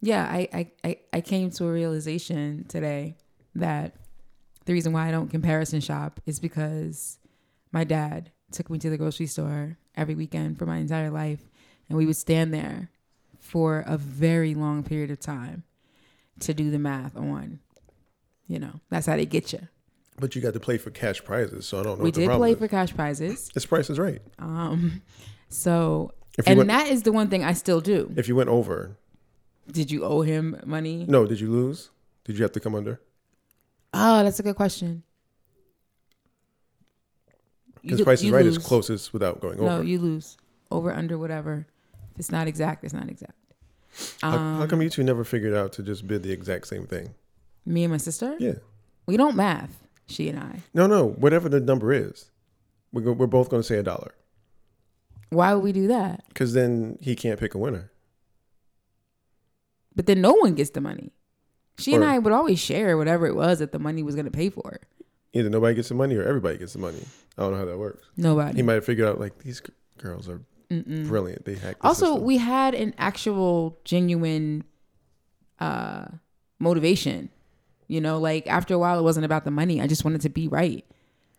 yeah, I, I, I, I came to a realization today that the reason why I don't comparison shop is because my dad took me to the grocery store every weekend for my entire life, and we would stand there for a very long period of time to do the math on, you know, that's how they get you. But you got to play for cash prizes, so I don't know. We did play is. for cash prizes. This price is right. Um, so, and went- that is the one thing I still do. If you went over, Did you owe him money? no, did you lose? Did you have to come under? Oh, that's a good question. Because Price is Right is closest without going over. No, you lose. Over, under, whatever. If it's not exact, it's not exact. how, Um, how come you two never figured out to just bid the exact same thing? Me and my sister? Yeah. We don't math, she and I. No, no, whatever the number is, we're, go, we're both going to say a dollar. Why would we do that? Because then he can't pick a winner. But then no one gets the money. She and I would always share whatever it was that the money was going to pay for. Either nobody gets the money or everybody gets the money. I don't know how that works. Nobody. He might have figured out like these g- girls are brilliant. They hacked. The also, system. we had an actual genuine uh motivation. You know, like after a while it wasn't about the money. I just wanted to be right.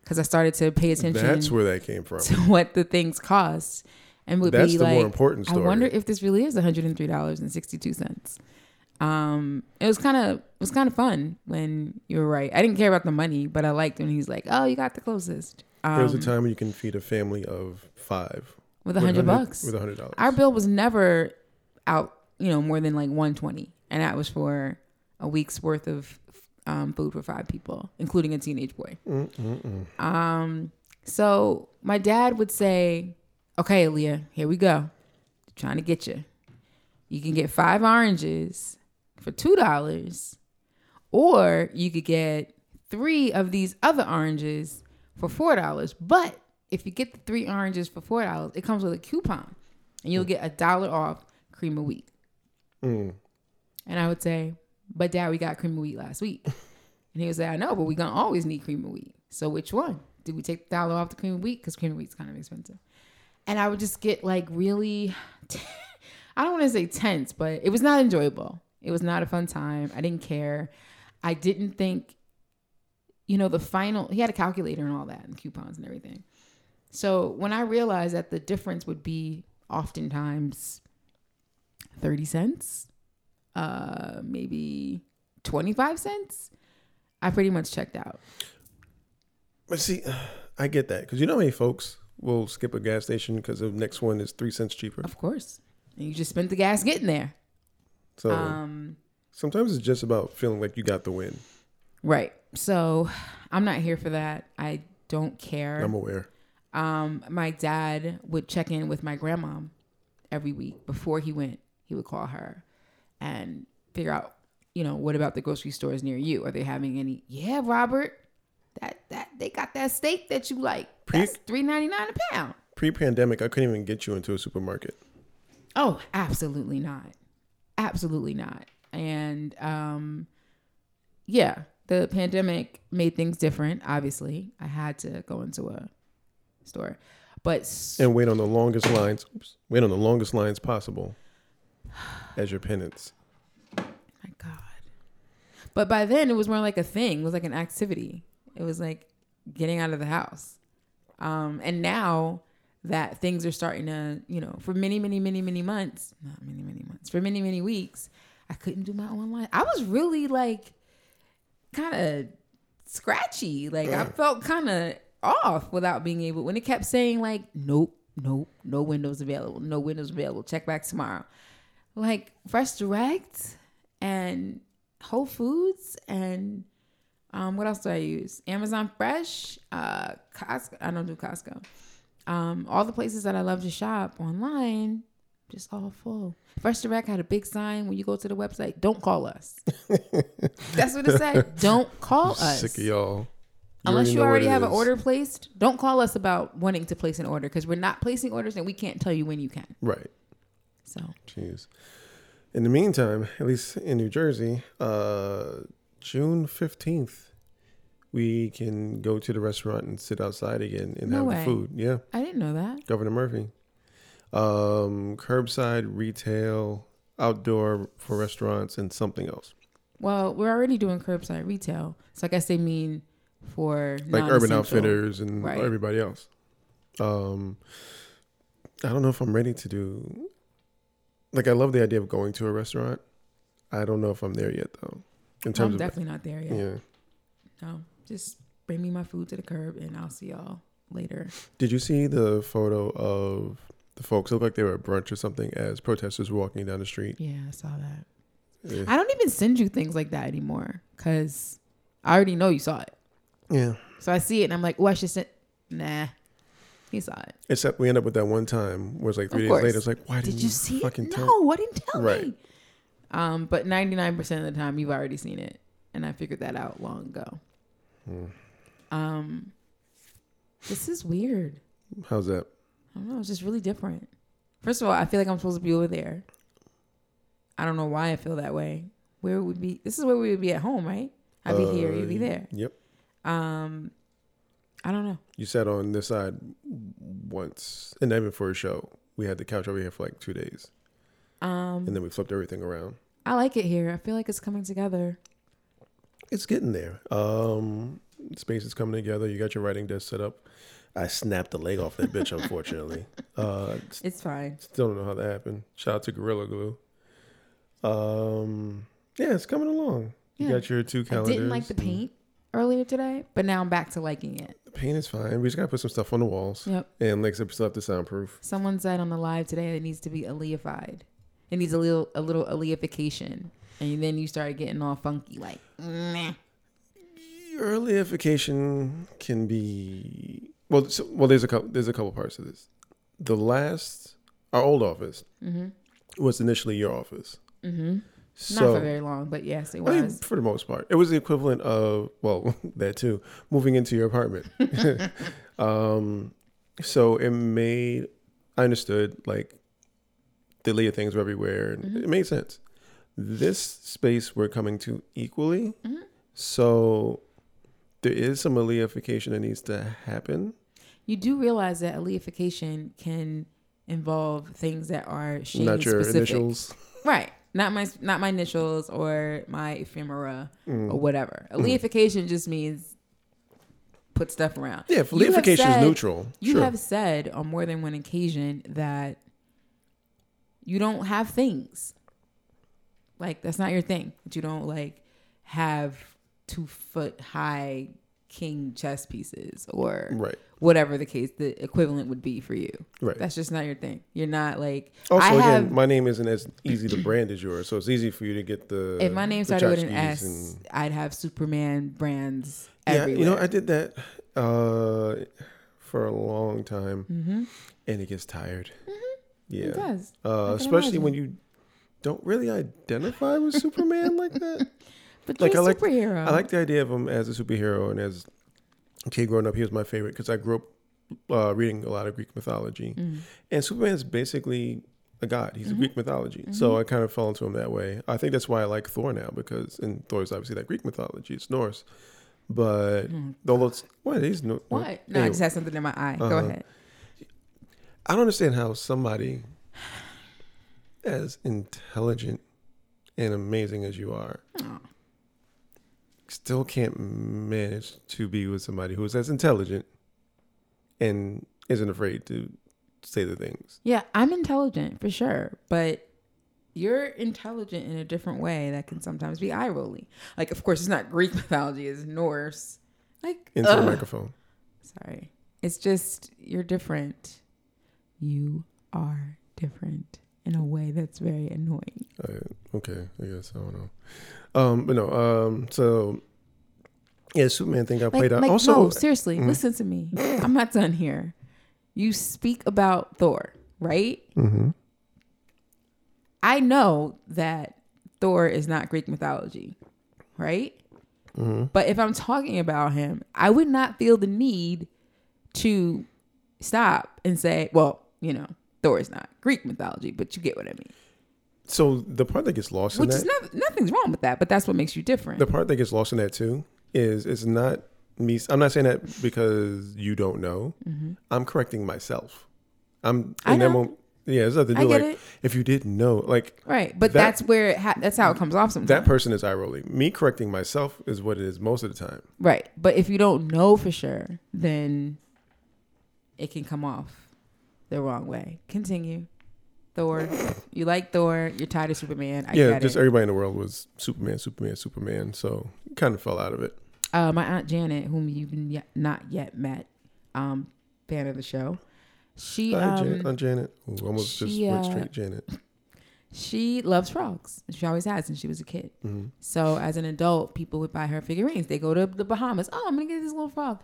Cuz I started to pay attention That's where that came from. to what the things cost and would That's be the like more important story. I wonder if this really is $103.62. Um it was kind of it was kind of fun when you were right. I didn't care about the money, but I liked when he's like, "Oh, you got the closest." Um, There was a time when you can feed a family of five with a hundred bucks. With a hundred dollars. Our bill was never out, you know, more than like 120, and that was for a week's worth of um, food for five people, including a teenage boy. Um, so my dad would say, "Okay, Aaliyah, here we go. trying to get you. You can get five oranges for two dollars, or you could get three of these other oranges for four dollars. But if you get the three oranges for four dollars, it comes with a coupon, and you'll get a dollar off cream of wheat." Mm. And I would say, "But Dad, we got cream of wheat last week." And he would say, "I know, but we're gonna always need cream of wheat. So which one? Did we take the dollar off the cream of wheat? Because cream of wheat's kind of expensive." And I would just get like really, I don't want to say tense, but it was not enjoyable. It was not a fun time. I didn't care. I didn't think, you know, the final. He had a calculator and all that, and coupons and everything. So when I realized that the difference would be oftentimes 30 cents, uh, maybe 25 cents, I pretty much checked out. But see, I get that because you know how many folks will skip a gas station because the next one is three cents cheaper. Of course. And you just spent the gas getting there. So Um, sometimes it's just about feeling like you got the win. right. So I'm not here for that. I don't care. I'm aware. Um, my dad would check in with my grandma every week before he went. He would call her and figure out, you know, what about the grocery stores near you? Are they having any? Yeah, Robert, that that they got that steak that you like. That's three ninety nine a pound. Pre-pandemic, I couldn't even get you into a supermarket. Oh, absolutely not. Absolutely not. And um yeah, the pandemic made things different, obviously. I had to go into a store. But and wait on the longest lines. Oops, wait on the longest lines possible as your penance. my god. But by then it was more like a thing. It was like an activity. It was like getting out of the house. Um and now that things are starting to, you know, for many, many, many, many months, not many, many months, for many, many weeks, I couldn't do my online. I was really like kind of scratchy. Like I felt kind of off without being able when it kept saying like nope, nope, no windows available, no windows available. Check back tomorrow. Like Fresh Direct and Whole Foods and um, what else do I use? Amazon Fresh, uh, Costco. I don't do Costco. Um, all the places that I love to shop online, just all full. Fresh Direct had a big sign when you go to the website. Don't call us. That's what it said. Don't call us. Sick of y'all. Unless you already have an order placed, don't call us about wanting to place an order because we're not placing orders and we can't tell you when you can. Right. So Jeez. In the meantime, at least in New Jersey, uh, June 15th, we can go to the restaurant and sit outside again and No have way. the food. Yeah. I didn't know that. Governor Murphy. Um, curbside retail. outdoor for restaurants, and something else. Well, we're already doing curbside retail, so I guess they mean for like Urban. Outfitters and Right. everybody else. Um, I don't know if I'm ready to do. Like, I love the idea of going to a restaurant. I don't know if I'm there yet, though. In I'm terms of definitely not there yet. yeah. No, just bring me my food to the curb, and I'll see y'all later. Did you see the photo of the folks? It looked like they were at brunch or something as protesters were walking down the street. Yeah, I saw that. Yeah. I don't even send you things like that anymore because I already know you saw it. yeah. So I see it, and I'm like, oh, I should send. Nah, he saw it. Except we end up with that one time where it's like three Of days course. later. It's like, why didn't Did you see fucking it? tell? No, I didn't tell Right. me. Um, but 99% of the time, you've already seen it, and I figured that out long ago. Hmm. Um, this is weird. How's that? I don't know. It's just really different. First of all, I feel like I'm supposed to be over there. I don't know why I feel that way. Where would be? This is where we would be at home, right? I'd be here, you'd be Uh, there. Yep. Um, I don't know. You sat on this side once, and even for a show, we had the couch over here for like two days, Um, and then we flipped everything around. I like it here. I feel like it's coming together. It's getting there. Um, space is coming together. You got your writing desk set up. I snapped the leg off that bitch, unfortunately. Uh, It's fine. still don't know how that happened. Shout out to Gorilla Glue. Um, yeah, it's coming along. You got your two calendars. I didn't like the paint earlier today, but now I'm back to liking it. The paint is fine. We just gotta put some stuff on the walls. Yep. And like I said, we still have to soundproof. Someone said on the live today that it needs to be Aaliyah-fied. It needs a little a little Aaliyah-fication. And then you start getting all funky, like, meh. Earlyification can be well. So, well, there's a couple. There's a couple parts to this. The last, our old office Mm-hmm. was initially your office. Mm-hmm. So Not for very long, but yes, it I mean, was. for the most part, it was the equivalent of well, that too. Moving into your apartment. um, so it made. I understood like the things were everywhere, and Mhm. it made sense. This space we're coming to equally, Mhm. so there is some Aaliyahfication that needs to happen. You do realize that Aaliyahfication can involve things that are shame Not your specific. initials. Right. Not my not my initials or my ephemera Mm. or whatever. Aaliyahfication just means put stuff around. Yeah, if You is neutral. You sure. have said on more than one occasion that you don't have things. Like that's not your thing. That you don't like have two foot high king chess pieces or right, whatever the case the equivalent would be for you. right. That's just not your thing. You're not like Also, I again, have my name isn't as easy to brand as yours, so it's easy for you to get the. if my name started with an S, and- I'd have Superman brands Yeah, everywhere. you know, I did that uh, for a long time, mm-hmm. and it gets tired. It Yeah, does. uh, especially when you don't really identify with Superman like that. But Like, I a like- superhero. I like the idea of him as a superhero, and as a kid growing up, he was my favorite because I grew up uh, reading a lot of Greek mythology, Mm. and Superman is basically a god. He's Mhm. a Greek mythology, so I kind of fell into him that way. I think that's why I like Thor now because, and Thor is obviously that Greek mythology. It's Norse, but Mm. although it's what he's no, What? No, I just had something in my eye. Go Uh-huh. ahead. I don't understand how somebody as intelligent and amazing as you are Aw. still can't manage to be with somebody who is as intelligent and isn't afraid to say the things. Yeah, I'm intelligent for sure, but you're intelligent in a different way that can sometimes be eye rolling. Like, of course, it's not Greek mythology; it's Norse. Like, Into the microphone. sorry, it's just you're different. You are different in a way that's very annoying. Okay, I guess I don't know. Um, but no. Um, so yeah, Superman thing got Like, played out. like Also, no, seriously, Mhm. listen to me. I'm not done here. You speak about Thor, right? Mhm. I know that Thor is not Greek mythology, right? Mhm. But if I'm talking about him, I would not feel the need to stop and say, well, you know, Thor is not Greek mythology, but you get what I mean. so the part that gets lost in Which that, is not, nothing's wrong with that, but that's what makes you different. the part that gets lost in that too, is it's not me. I'm not saying that because you don't know. Mhm. I'm correcting myself. I'm I in that moment. Yeah, it's nothing to do like it. if you didn't know, like Right, but that- that's where it ha- that's how it comes off sometimes. that person is eye rolling. Me correcting myself is what it is most of the time. right, but if you don't know for sure, then it can come off the wrong way. Continue. Thor, you like Thor. You're tired of Superman. I yeah, just it. everybody in the world was Superman, Superman, Superman. So kind of fell out of it. Uh, my aunt Janet, whom you've yet, not yet met, um, fan of the show. She Hi, um, Jan- Aunt Janet. Ooh, almost just she, went uh, straight Janet. she loves frogs. She always has since she was a kid. hmm So as an adult, people would buy her figurines. They go to the Bahamas. Oh, I'm gonna get this little frog.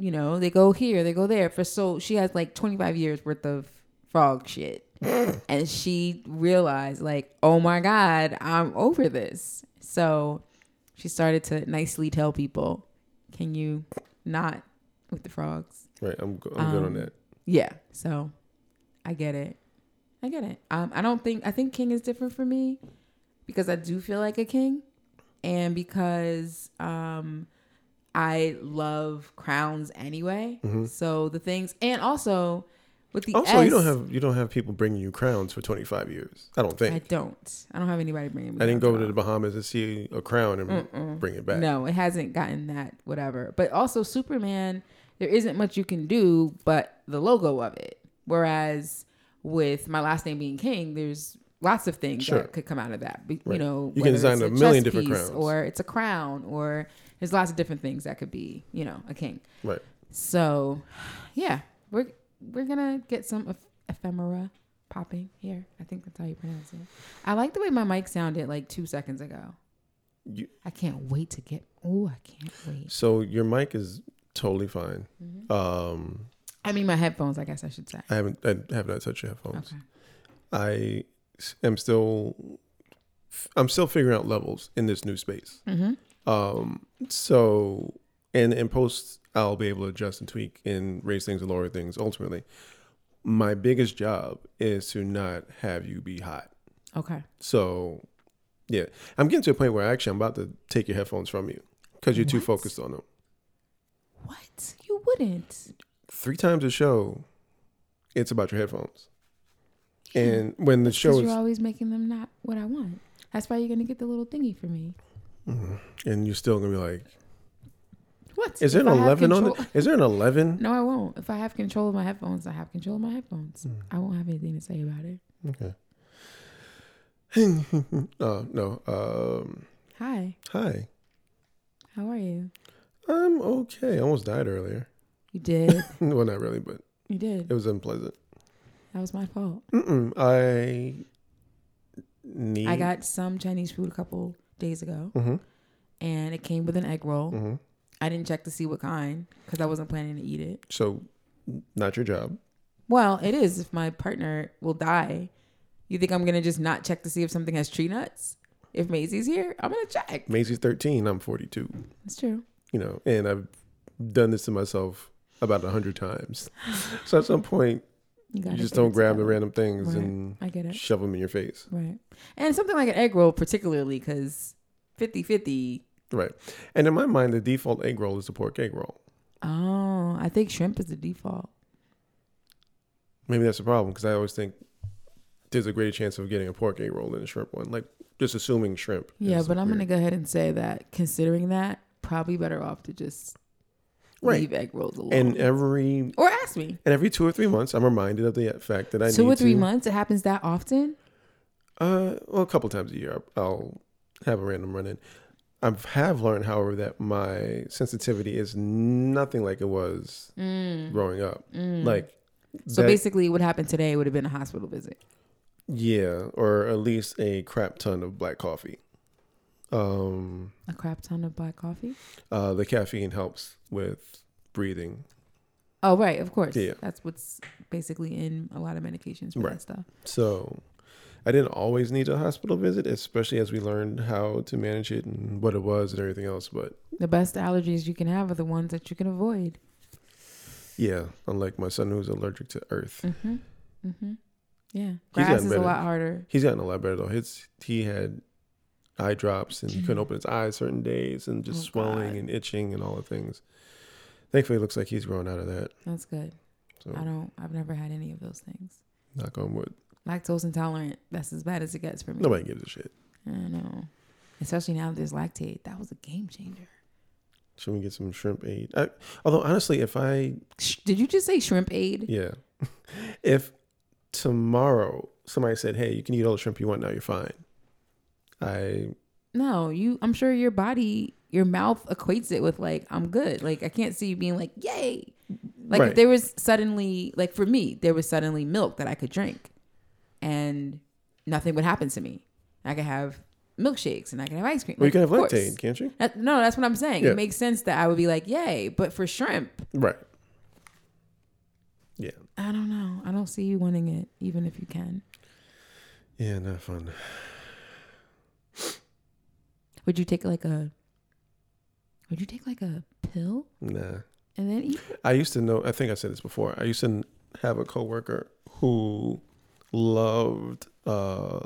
You know, they go here, they go there. For so she has like 25 years worth of frog shit, and she realized like, oh my god, I'm over this. So she started to nicely tell people, "Can you not with the frogs?" Right, I'm go- I'm good on Um, that. Yeah. So I get it. I get it. Um, I don't think I think king is different for me because I do feel like a king, and because um, I love crowns anyway. So the things, and also with the Mm-hmm. Also, S, you don't have you don't have people bringing you crowns for 25 years. I don't think. I don't. I don't have anybody bringing me. I didn't go to the Bahamas and see a crown and bring it back. No, it hasn't gotten that whatever. But also Superman, there isn't much you can do but the logo of it. Whereas with my last name being King, there's lots of things Sure. that could come out of that. You Right. know, You can design a million different crowns. or it's a crown, or there's lots of different things that could be, you know, a king. Right. So, yeah, we're we're gonna get some eph- ephemera popping here. I think that's how you pronounce it. I like the way my mic sounded like two seconds ago. You, I can't wait to get. Oh, I can't wait. so your mic is totally fine. Mm-hmm. Um, I mean, my headphones, I guess I should say. I haven't I have not touched your headphones. Okay. I am still I'm still figuring out levels in this new space. Mm-hmm. Um, so and in post I'll be able to adjust and tweak and raise things and lower things. Ultimately, my biggest job is to not have you be hot. Okay. So yeah, I'm getting to a point where actually I'm about to take your headphones from you because you're too focused on them. What? You wouldn't. Three times a show, it's about your headphones. And when the show is you're always making them not what I want. That's why you're gonna get the little thingy for me. And you're still gonna be like, What? is there If an I have eleven on control- it? Is there an eleven? No, I won't. If I have control of my headphones, I have control of my headphones. Hmm. I won't have anything to say about it. Okay. uh, no. Um, Hi. hi. How are you? I'm okay. I almost died earlier. You did. well, not really, but you did. it was unpleasant. That was my fault. Mm-mm. I need. I got some Chinese food a couple days ago, hmm and it came with an egg roll. hmm I didn't check to see what kind because I wasn't planning to eat it. So, not your job. Well, it is if my partner will die. You think I'm gonna just not check to see if something has tree nuts? If Maisie's here, I'm gonna check. Maisie's 13. I'm 42. That's true. You know, and I've done this to myself about a hundred times. so at some point, You, you just don't grab the random things Right. and I get it. shove them in your face. Right. And something like an egg roll, particularly because 50 50. Right. And in my mind, the default egg roll is a pork egg roll. Oh, I think shrimp is the default. Maybe that's the problem because I always think there's a greater chance of getting a pork egg roll than a shrimp one. Like just assuming shrimp. Yeah, but I'm going to go ahead and say that considering that, probably better off to just Right. leave egg rolls alone. And every or ask me. and every two or three months, I'm reminded of the fact that I Two or three to, months? It happens that often? Uh, well, a couple times a year, I'll have a random run in. I have learned, however, that my sensitivity is nothing like it was growing up. Like, Mm. So that- basically, what happened today would have been a hospital visit. yeah, or at least a crap ton of black coffee. Um, A crap ton of black coffee? uh, the caffeine helps with breathing. Oh, right, of course. Yeah. That's what's basically in a lot of medications for Right. that stuff. So, I didn't always need a hospital visit, especially as we learned how to manage it and what it was and everything else. But The best allergies you can have are the ones that you can avoid. yeah, unlike my son who's allergic to earth. Mm-hmm. Mm-hmm. Yeah. Grass is a lot harder. He's gotten a lot better though. His he had eye drops and he couldn't open his eyes certain days and just. Oh, swelling God. and itching and all the things. Thankfully, it looks like he's grown out of that. That's good. So I don't. I've never had any of those things. Knock on wood. Lactose intolerant. That's as bad as it gets for me. Nobody gives a shit. I know. Especially now that there's Lactaid. That was a game changer. Should we get some shrimp aid? I, although honestly, if I Did you just say shrimp aid? yeah, if tomorrow somebody said, "Hey, you can eat all the shrimp you want now, you're fine," I No, you. I'm sure your body, your mouth equates it with like I'm good. Like I can't see you being like yay. Like Right. if there was suddenly, like for me, there was suddenly milk that I could drink, and nothing would happen to me. I could have milkshakes and I can have ice cream. well, you can have course. can't you? That- no, that's what I'm saying. Yeah. It makes sense that I would be like yay, but for shrimp, Right. Yeah. I don't know. I don't see you winning it, even if you can. Yeah, not fun. Would you take like a? Would you take like a pill Nah. and then eat? I used to know. I think I said this before. I used to have a coworker who loved. uh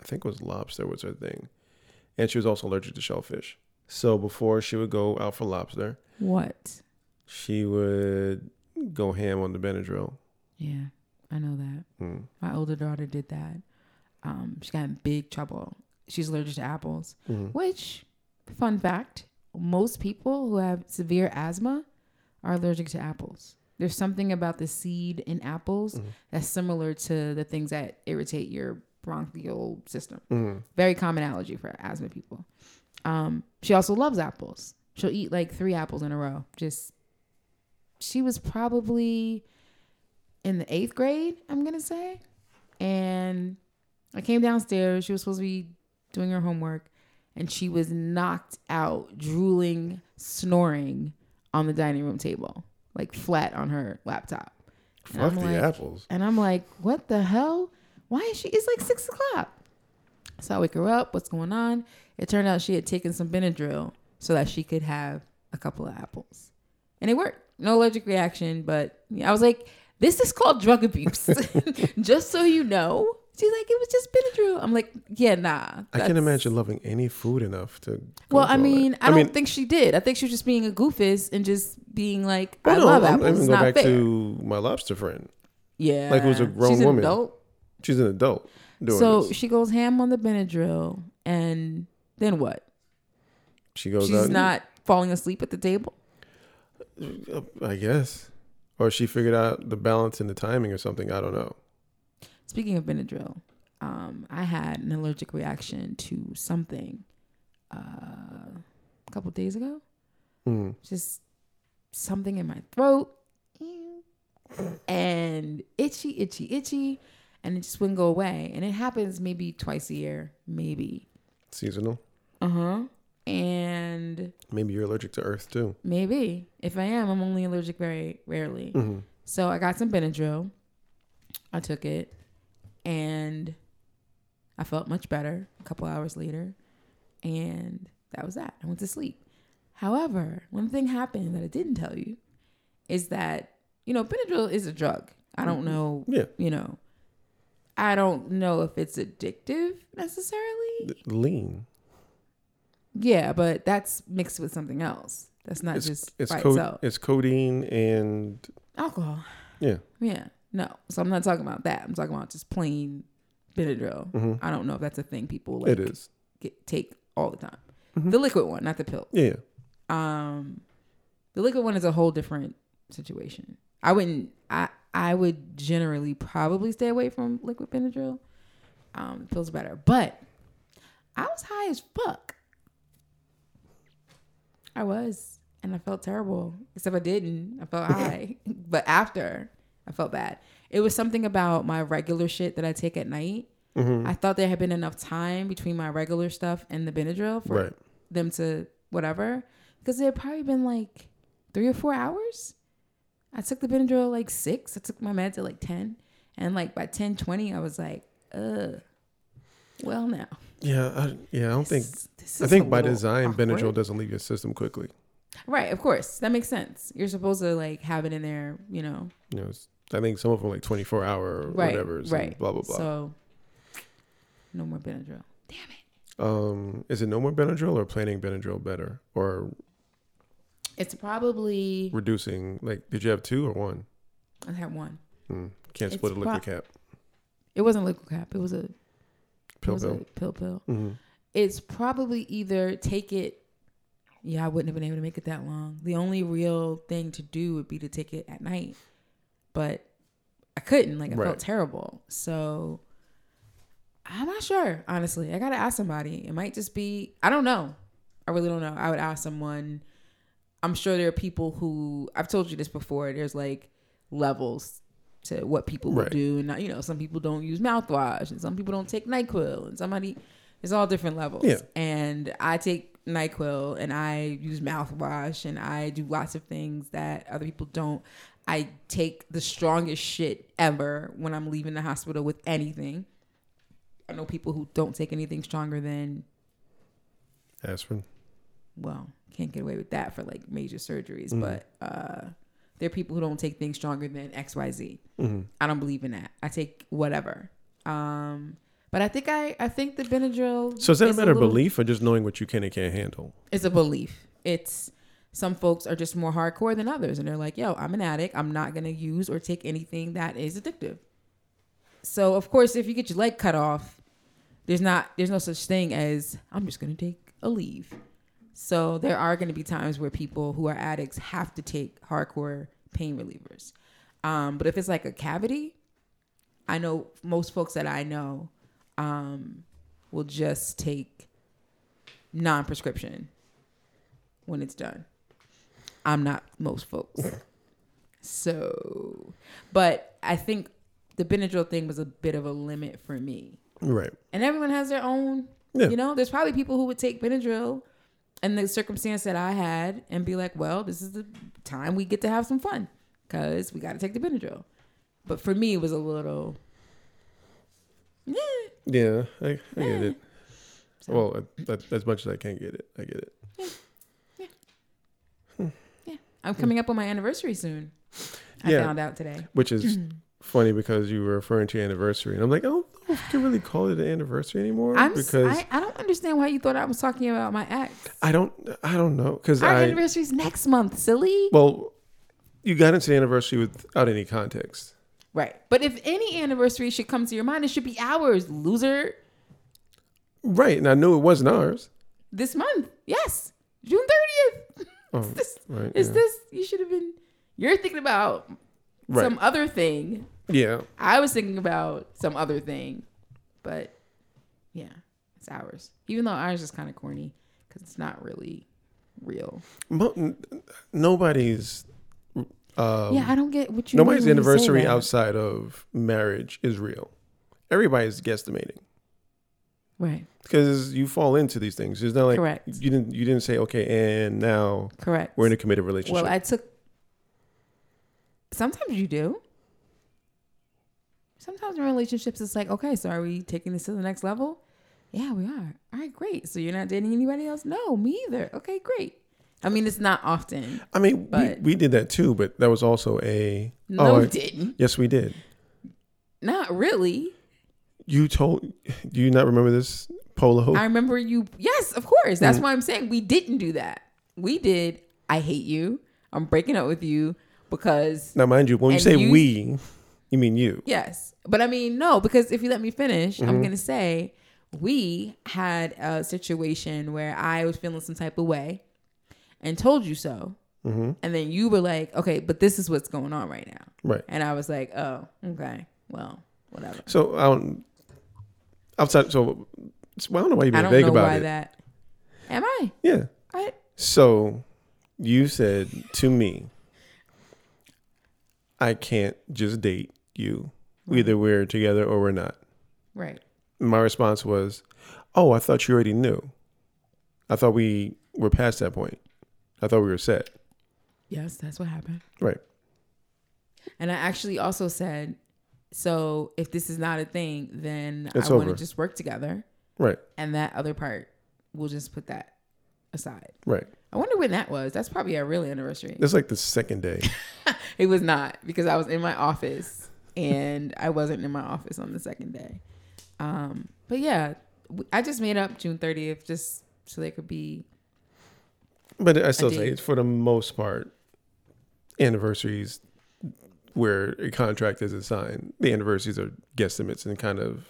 I think it was lobster was her thing, and she was also allergic to shellfish. So before she would go out for lobster, What? she would go ham on the Benadryl. Yeah, I know that. Mm. My older daughter did that. Um, she got in big trouble. She's allergic to apples, Mhm. which, fun fact, most people who have severe asthma are allergic to apples. There's something about the seed in apples Mhm. that's similar to the things that irritate your bronchial system. Mhm. Very common allergy for asthma people. Um, she also loves apples. She'll eat like three apples in a row. Just she was probably in the eighth grade, I'm gonna say. And I came downstairs. She was supposed to be doing her homework, and she was knocked out, drooling, snoring on the dining room table, like flat on her laptop. And Fuck I'm the like- apples. And I'm like, what the hell? Why is she? It's like six o'clock. So I wake her up. What's going on? It turned out she had taken some Benadryl so that she could have a couple of apples, and it worked. No allergic reaction, but I was like, this is called drug abuse. just so you know. She's like, it was just Benadryl. I'm like, yeah, nah. I can't imagine loving any food enough to. Well, I mean, I, don't think she did. I think she was just being a goofus and just being like, I no, love I'm- apples. I'm It's gonna go back fair. to my lobster friend. yeah, like it was a grown She's an woman adult. She's an adult doing so this. she goes ham on the Benadryl, and then what? She goes She's not falling asleep at the table. Uh, I guess, or she figured out the balance and the timing or something. I don't know. Speaking of Benadryl, um, I had an allergic reaction to something uh, a couple days ago. Mm. Just something in my throat, and itchy, itchy, itchy, and it just wouldn't go away. And it happens maybe twice a year, maybe. Seasonal. Uh huh. And Maybe you're allergic to earth too. maybe if I am, I'm only allergic very rarely. hmm So I got some Benadryl. I took it and I felt much better a couple hours later. And that was that. I went to sleep. However, one thing happened that I didn't tell you is that, you know, Benadryl is a drug. I don't mm-hmm. know, Yeah, you know, I don't know if it's addictive necessarily. Lean. Yeah, but that's mixed with something else. That's not It's just it's by co- itself. it's codeine and Alcohol. yeah. Yeah. No. So I'm not talking about that. I'm talking about just plain Benadryl. hmm I don't know if that's a thing people like it is. Get, take all the time. Mhm. The liquid one, not the pill. Yeah. Um, the liquid one is a whole different situation. I wouldn't. I I would generally probably stay away from liquid Benadryl. Um, pills better, but I was high as fuck. I was, and I felt terrible. Except I didn't. I felt high, but after I felt bad. It was something about my regular shit that I take at night. hmm I thought there had been enough time between my regular stuff and the Benadryl for Right. them to whatever. Because it had probably been like three or four hours. I took the Benadryl like six. I took my meds at like 10. And like by 10, 20, I was like, ugh. Well, now. Yeah. I, yeah. I don't think. This- this I think by design, awkward. Benadryl doesn't leave your system quickly. Right, of course. That makes sense. You're supposed to like have it in there, you know. You know, it's, I think some of them like 24 hour or Right. whatever. right. Blah blah blah. So, no more Benadryl. Damn it. um, is it no more Benadryl or planning Benadryl better or It's probably, reducing? Like, did you have two or one? I had one. Hmm. Can't It's split a liquid pro- cap. It wasn't liquid cap. It was a Pill was pill. a pill pill. hmm It's probably either take it. Yeah, I wouldn't have been able to make it that long. The only real thing to do would be to take it at night, but I couldn't. Like I Right. felt terrible. So I'm not sure. Honestly, I gotta ask somebody. It might just be. I don't know. I really don't know. I would ask someone. I'm sure there are people who I've told you this before. There's like levels to what people will Right. do, and you know, some people don't use mouthwash, and some people don't take Nyquil, and somebody. It's all different levels. Yeah. And I take Nyquil, and I use mouthwash, and I do lots of things that other people don't. I take the strongest shit ever when I'm leaving the hospital with anything. I know people who don't take anything stronger than Aspirin. well, can't get away with that for like major surgeries, Mhm. but uh there are people who don't take things stronger than XYZ. hmm I don't believe in that. I take whatever. Um but I think I I think the Benadryl So is that a matter of belief or just knowing what you can and can't handle? It's a belief. It's some folks are just more hardcore than others and they're like, "Yo, I'm an addict. I'm not going to use or take anything that is addictive." So, of course, if you get your leg cut off, there's not there's no such thing as I'm just going to take Aleve. So, there are going to be times where people who are addicts have to take hardcore pain relievers. Um, but if it's like a cavity, I know most folks that I know um, will just take non-prescription when it's done. I'm not most folks. So, but I think the Benadryl thing was a bit of a limit for me. Right. And everyone has their own, Yeah. you know, there's probably people who would take Benadryl and the circumstance that I had and be like, well, this is the time we get to have some fun because we got to take the Benadryl. But for me, it was a little, yeah. Yeah, I, I get it. So- Well, that, as much as I can get it, I get it. I'm hmm. coming up on my anniversary soon. I Yeah. found out today. Which is funny because you were referring to your anniversary, and I'm like, I don't know if you can really call it an anniversary anymore I'm because I, I don't understand why you thought I was talking about my ex. I don't, I don't know because Our I anniversary's next month, silly. well, you got into the anniversary without any context. Right. But if any anniversary should come to your mind, it should be ours, loser. Right, and I knew it wasn't ours. This month. Yes. June 30th. Oh, This, right, is yeah. this you should have been you're thinking about right. some other thing. yeah, I was thinking about some other thing. But yeah, it's ours. Even though ours is kind of corny cuz it's not really real. N- nobody's. Um, yeah, I don't get what you nobody's mean when you say anniversary outside of marriage is real. Everybody's guesstimating. Right. because you fall into these things. It's not like Correct. you didn't you didn't say okay, and now Correct. we're in a committed relationship. Well, I took. Sometimes you do. Sometimes in relationships, it's like, okay, so are we taking this to the next level? Yeah, we are. All right, great. So you're not dating anybody else? No, me either. Okay, great. I mean, it's not often. I mean, but- we, we did that too, but that was also a No, oh, I- didn't. yes, we did. Not really. You told. Do you not remember this polo? I remember you. Yes, of course. Mm. That's why I'm saying we didn't do that. We did. I hate you. I'm breaking up with you because now, mind you, when you say you- we, you mean you. Yes. But I mean, no, because if you let me finish, Mm-hmm. I'm going to say we had a situation where I was feeling some type of way and told you so. hmm And then you were like, okay, but this is what's going on right now. Right. And I was like, oh, okay. Well, whatever. So I don't. Outside, so well, I don't know why you're I being don't vague know about why it. that. Am I? Yeah. I So you said to me, I can't just date you. Either we're together or we're not. right. My response was, Oh, I thought you already knew. I thought we were past that point. I thought we were set. Yes, that's what happened. Right. And I actually also said, so if this is not a thing, then It's I want to just work together, Right. and that other part, we'll just put that aside. Right. I wonder when that was. That's probably a real anniversary. That's like the second day. It was not because I was in my office and I wasn't in my office on the second day. Um, but yeah, I just made up June 30th just so they could be. But I still say it's for the most part, anniversaries where a contract isn't signed. The anniversaries are guesstimates and kind of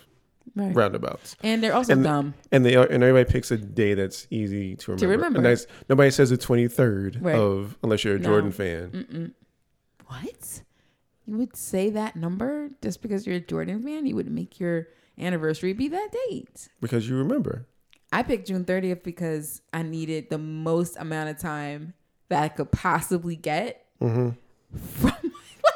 Right. roundabouts. And they're also And- dumb. And they are, and everybody picks a day that's easy to remember. To remember. That's- nobody says the twenty third Right. of unless you're a No. Jordan fan. Mm-mm. What? You would say that number just because you're a Jordan fan? You would make your anniversary be that date. because you remember. I picked June 30th because I needed the most amount of time that I could possibly get hmm from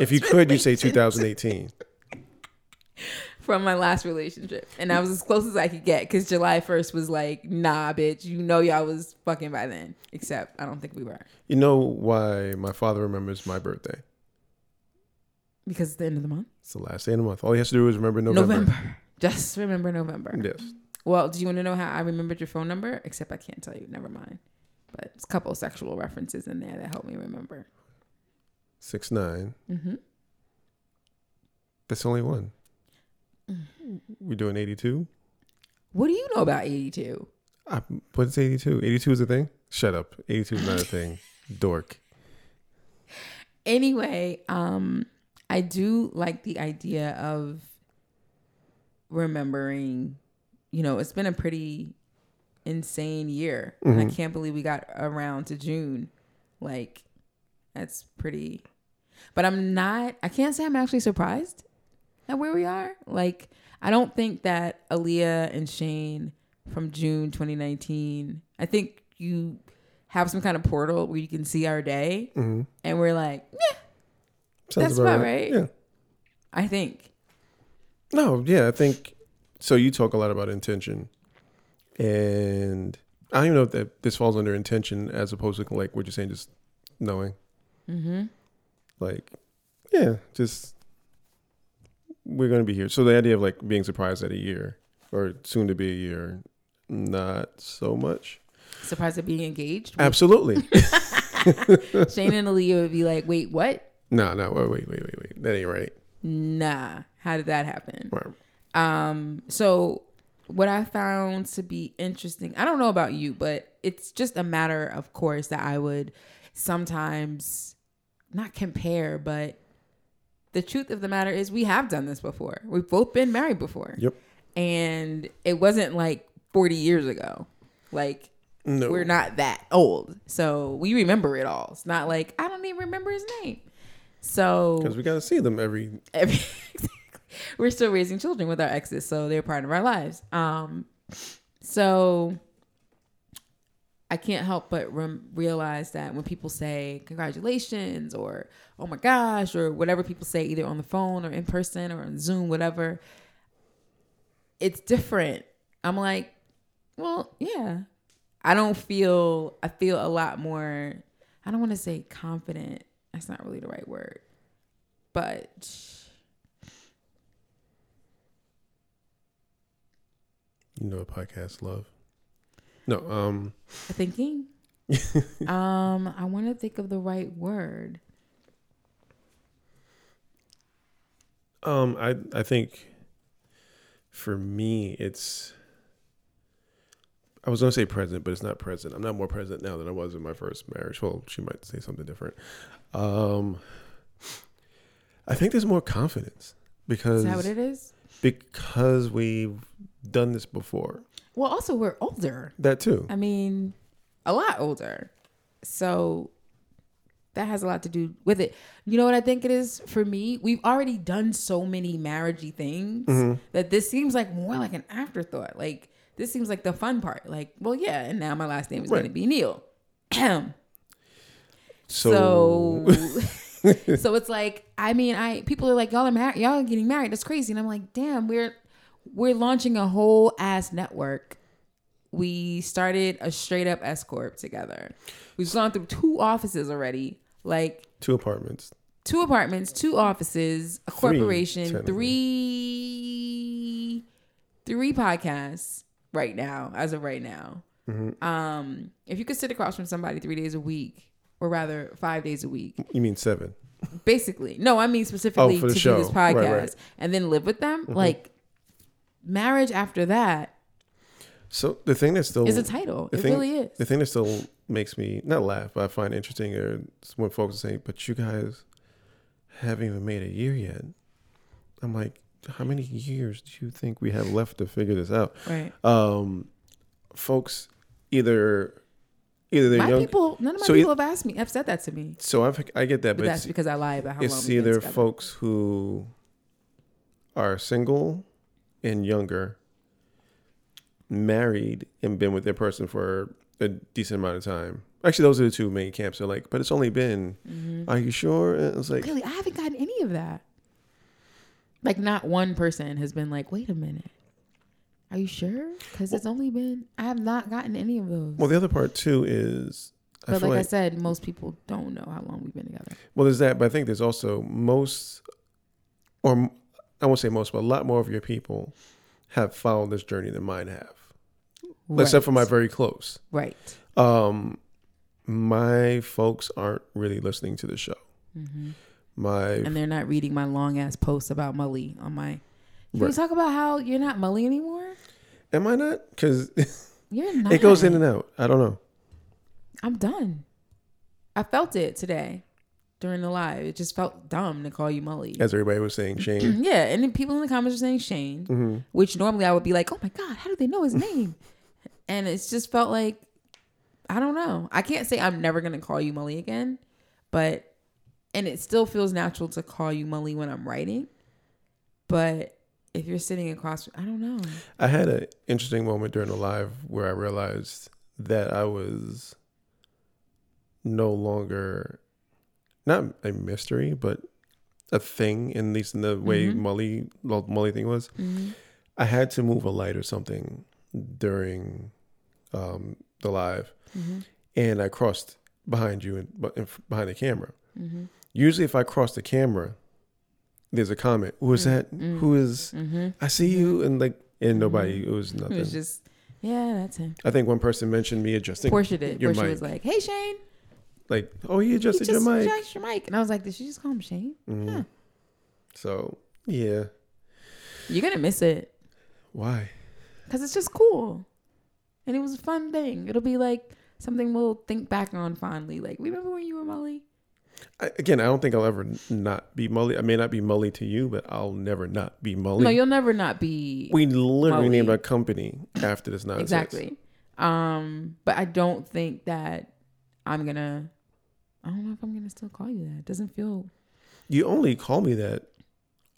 If you could, you say 2018. from my last relationship. And I was as close as I could get because July 1st was like, nah, bitch, you know y'all was fucking by then. Except I don't think we were You know why my father remembers my birthday? because it's the end of the month. It's the last day of the month. All he has to do is remember November. November. Just remember November. Yes. Well, do you want to know how I remembered your phone number? Except I can't tell you. Never mind. But it's a couple sexual references in there that help me remember. Six nine. Mm-hmm. That's only one. Mm-hmm. We doing 82? What do you know about 82? I, what's 82? 82 is a thing? Shut up. 82 is not a thing. Dork. Anyway, um, I do like the idea of remembering, you know, it's been a pretty insane year. And I can't believe we got around to June. Like, that's pretty. But I'm not, I can't say I'm actually surprised at where we are. Like, I don't think that Aaliyah and Shane from June 2019, I think you have some kind of portal where you can see our day hmm and we're like, yeah, Sounds That's about right. Yeah. I think. No, yeah, I think so. You talk a lot about intention, and I don't even know if that this falls under intention as opposed to like what you're saying, just knowing. Mm-hmm. Like, yeah, just we're gonna be here. So the idea of like being surprised at a year or soon to be a year, not so much. Surprised at being engaged. Absolutely. Shane and Aaliyah would be like, wait, what? no, no, wait, wait, wait, wait, wait. That ain't right. Nah. How did that happen? Right. Um, so what I found to be interesting, I don't know about you, but it's just a matter of course that I would sometimes not compare, but the truth of the matter is we have done this before. We've both been married before. Yep. And it wasn't like 40 years ago. Like No, we're not that old. So we remember it all. It's not like I don't even remember his name. So because we gotta see them every. every, we're still raising children with our exes, so they're part of our lives. Um, so I can't help but rem- realize that when people say congratulations or oh my gosh or whatever people say either on the phone or in person or on Zoom, whatever, it's different. I'm like, well, yeah. I don't feel. I feel a lot more. I don't want to say confident. That's not really the right word, but You know, podcast love. No, um, thinking. um, I want to think of the right word. um, I I think for me it's. I was gonna say present, but it's not present. I'm not more present now than I was in my first marriage. Well, she might say something different. Um, I think there's more confidence because Is that what it is? because we've done this before. Well, also we're older. That too. I mean, a lot older. So that has a lot to do with it. You know what I think it is for me? We've already done so many marriagey things Mm-hmm. that this seems like more like an afterthought. Like this seems like the fun part. Like, well, yeah, and now my last name is going to be Neil. so So, so it's like I mean I people are like y'all are married y'all are getting married that's crazy and I'm like damn we're we're launching a whole ass network. We started a straight up S corp together. We've gone through two offices already, like two apartments. two apartments, two offices, a corporation, three three podcasts right now as of right now. Mm-hmm. Um, if you could sit across from somebody three days a week, or rather five days a week, You mean seven? basically. No, I mean specifically Oh, to the do show. this podcast right. Mm-hmm. and then live with them. Like marriage after that So the thing that still is a title. the It thing- really is. the thing that still makes me not laugh, but I find interesting or when folks are saying, "But you guys haven't even made a year yet. I'm like, how many years do you think we have left to figure this out? Right. Um, folks, either either they're My young. people, none of my so people have asked me, have said that to me. so I've, I get that, But but that's because I lie about how long it's we've been either folks who are single and younger, married and been with their person for a decent amount of time. Actually, those are the two main camps. Are like, but it's only been. Mm-hmm. Are you sure? And it's like, Really, I haven't gotten any of that. Like, not one person has been like, wait a minute. Are you sure? Because it's only been, I have not gotten any of those. well, the other part too is, I but feel like, I said, most people don't know how long we've been together. well, there's that, but I think there's also most, or I won't say most, but a lot more of your people have followed this journey than mine have, except for my very close. Right. Um, my folks aren't really listening to the show. hmm My And they're not reading my long ass posts about Mully on my. Can we talk about how you're not Mully anymore? am I not? Because You're not. it goes in and out. I don't know. I'm done. I felt it today during the live. It just felt dumb to call you Molly. As everybody was saying, Shane. yeah, and then people in the comments are saying Shane, hmm which normally I would be like, oh my God, how do they know his name? and it's just felt like, I don't know. I can't say I'm never going to call you Molly again, but, and it still feels natural to call you Molly when I'm writing. But if you're sitting across, I don't know. I had an interesting moment during the live where I realized that I was no longer not a mystery, but a thing. At least in the way Mhm. Molly well, Molly thing was. Mm-hmm. I had to move a light or something during um, the live, Mm-hmm. and I crossed behind you and behind the camera. Mm-hmm. Usually, if I cross the camera, there's a comment. Who is that? Mm. Who is? Mm-hmm. I see you, and like, and nobody. It was nothing. It was just, yeah, that's him. I think one person mentioned me adjusting, Portia did. your Portia mic. was like, "Hey Shane, like, oh, he adjusted just your mic. adjust your mic," and I was like, "Did she just call him Shane? Mhm. Huh. So, yeah. You're gonna miss it Why? because it's just cool, and it was a fun thing. It'll be like something we'll think back on fondly. Like, remember when you were Molly? I, again, I don't think I'll ever not be Molly. I may not be Molly to you, but I'll never not be Molly. No, you'll never not be we literally Mully. named our company after this nonsense. exactly. Um, but I don't think that I'm gonna. I don't know if I'm gonna still call you that. It doesn't feel You only call me that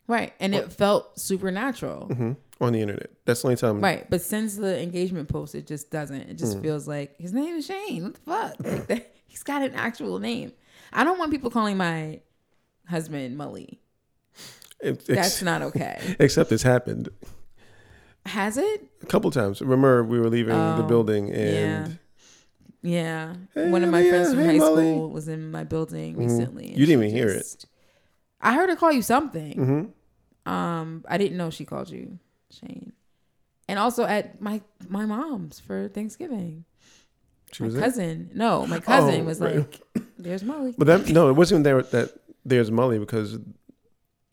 right, and it felt supernatural. mhm, on the internet. That's the only time. Right, but since the engagement post, it just doesn't. It just Mm. feels like his name is Shane. What the fuck? Like that, he's got an actual name. I don't want people calling my husband Mully. Ex- That's not okay. except it's happened Has it? a couple times. Remember, we were leaving the Oh, building and Yeah. Hey, One of my Leah, friends from hey, high Molly. school was in my building Mhm. recently. You didn't even hear it. I heard her call you something. Mhm. Um, I didn't know she called you Shane. And also at my my mom's for Thanksgiving. she my was there. cousin. No, my cousin Oh, was right. like, "There's Molly." But that no, it wasn't there that there's Molly because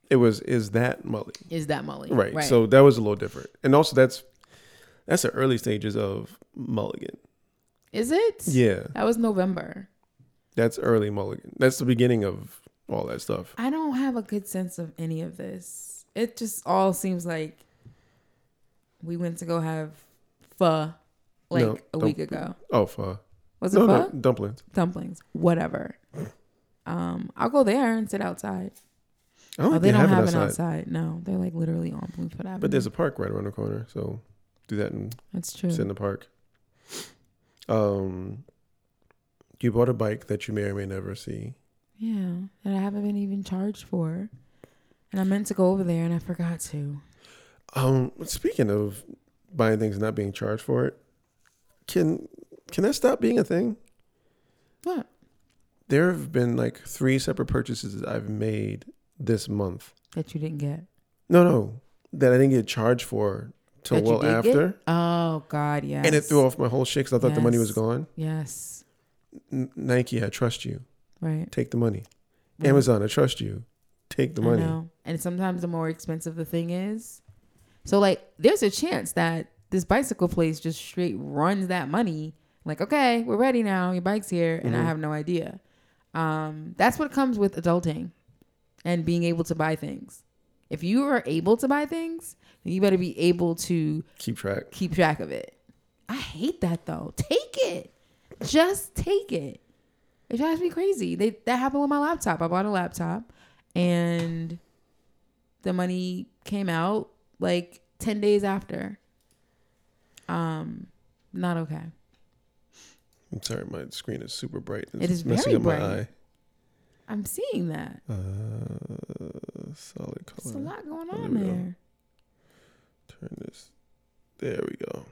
it was is that Molly? Is that Molly? Right. So that was a little different. And also that's that's the early stages of Mulligan. Is it? Yeah. That was November. That's early Mulligan. That's the beginning of all that stuff. I don't have a good sense of any of this. It just all seems like we went to go have pho like No, a week ago. Oh, pho. Was it No, pho? no, dumplings. Dumplings, whatever. Um, I'll go there and sit outside. Oh, think they don't have, have it an outside. outside. No, they're like literally on Bloomfield Avenue. But there's a park right around the corner, so do that and That's true. sit in the park. Um, you bought a bike that you may or may never see. Yeah, and I haven't been even charged for. And I meant to go over there and I forgot to. Um, speaking of buying things and not being charged for it, can can that stop being a thing? What? There have been like three separate purchases that I've made this month. That you didn't get. No, no, that I didn't get charged for till well after, Oh God, yes. and it threw off my whole shit because I thought the money was gone. Yes. N- Nike, I trust you. Right. Take the money. Right. Amazon, I trust you. Take the I money. And sometimes the more expensive the thing is. So like there's a chance that this bicycle place just straight runs that money. Like, okay, we're ready now. Your bike's here. And I Mhm. have no idea. Um, that's what comes with adulting. and being able to buy things. If you are able to buy things, then you better be able to Keep track. keep track of it. I hate that though. Take it. Just take it. It drives me crazy. They, that happened with my laptop. I bought a laptop and the money came out like 10 days after. Um, not okay. I'm sorry, my screen is super bright. It's It is messing very up bright. my eye. I'm seeing that. Uh, solid There's a lot going on there. Turn this. There we go.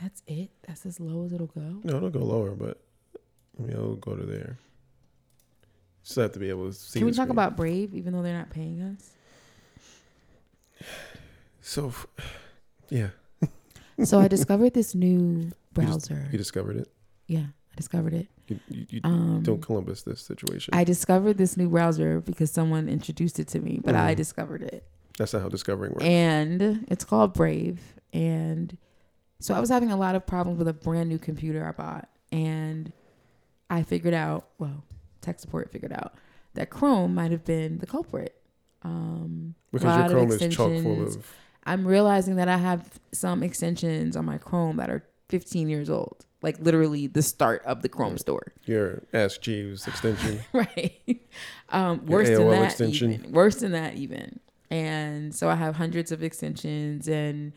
That's it. That's as low as it'll go. No, it'll go lower, but I mean, it'll go to there. Just have to be able to see. Can we talk screen. about Brave, even though they're not paying us? So, yeah, so I discovered this new You just- browser. you discovered it. yeah, I discovered it. You, you, Um, don't Columbus this situation. I discovered this new browser because someone introduced it to me, but I Mhm. discovered it. That's not how discovering works. And it's called Brave. And so I was having a lot of problems with a brand new computer I bought. And I figured out, well, tech support figured out that Chrome might have been the culprit. Um, because your Chrome is chock full of. I'm realizing that I have some extensions on my Chrome that are 15 years old, like literally the start of the Chrome store. Your Ask Jeeves extension. right. Um, worse than that, extension. even. Worse than that, even. And so I have hundreds of extensions and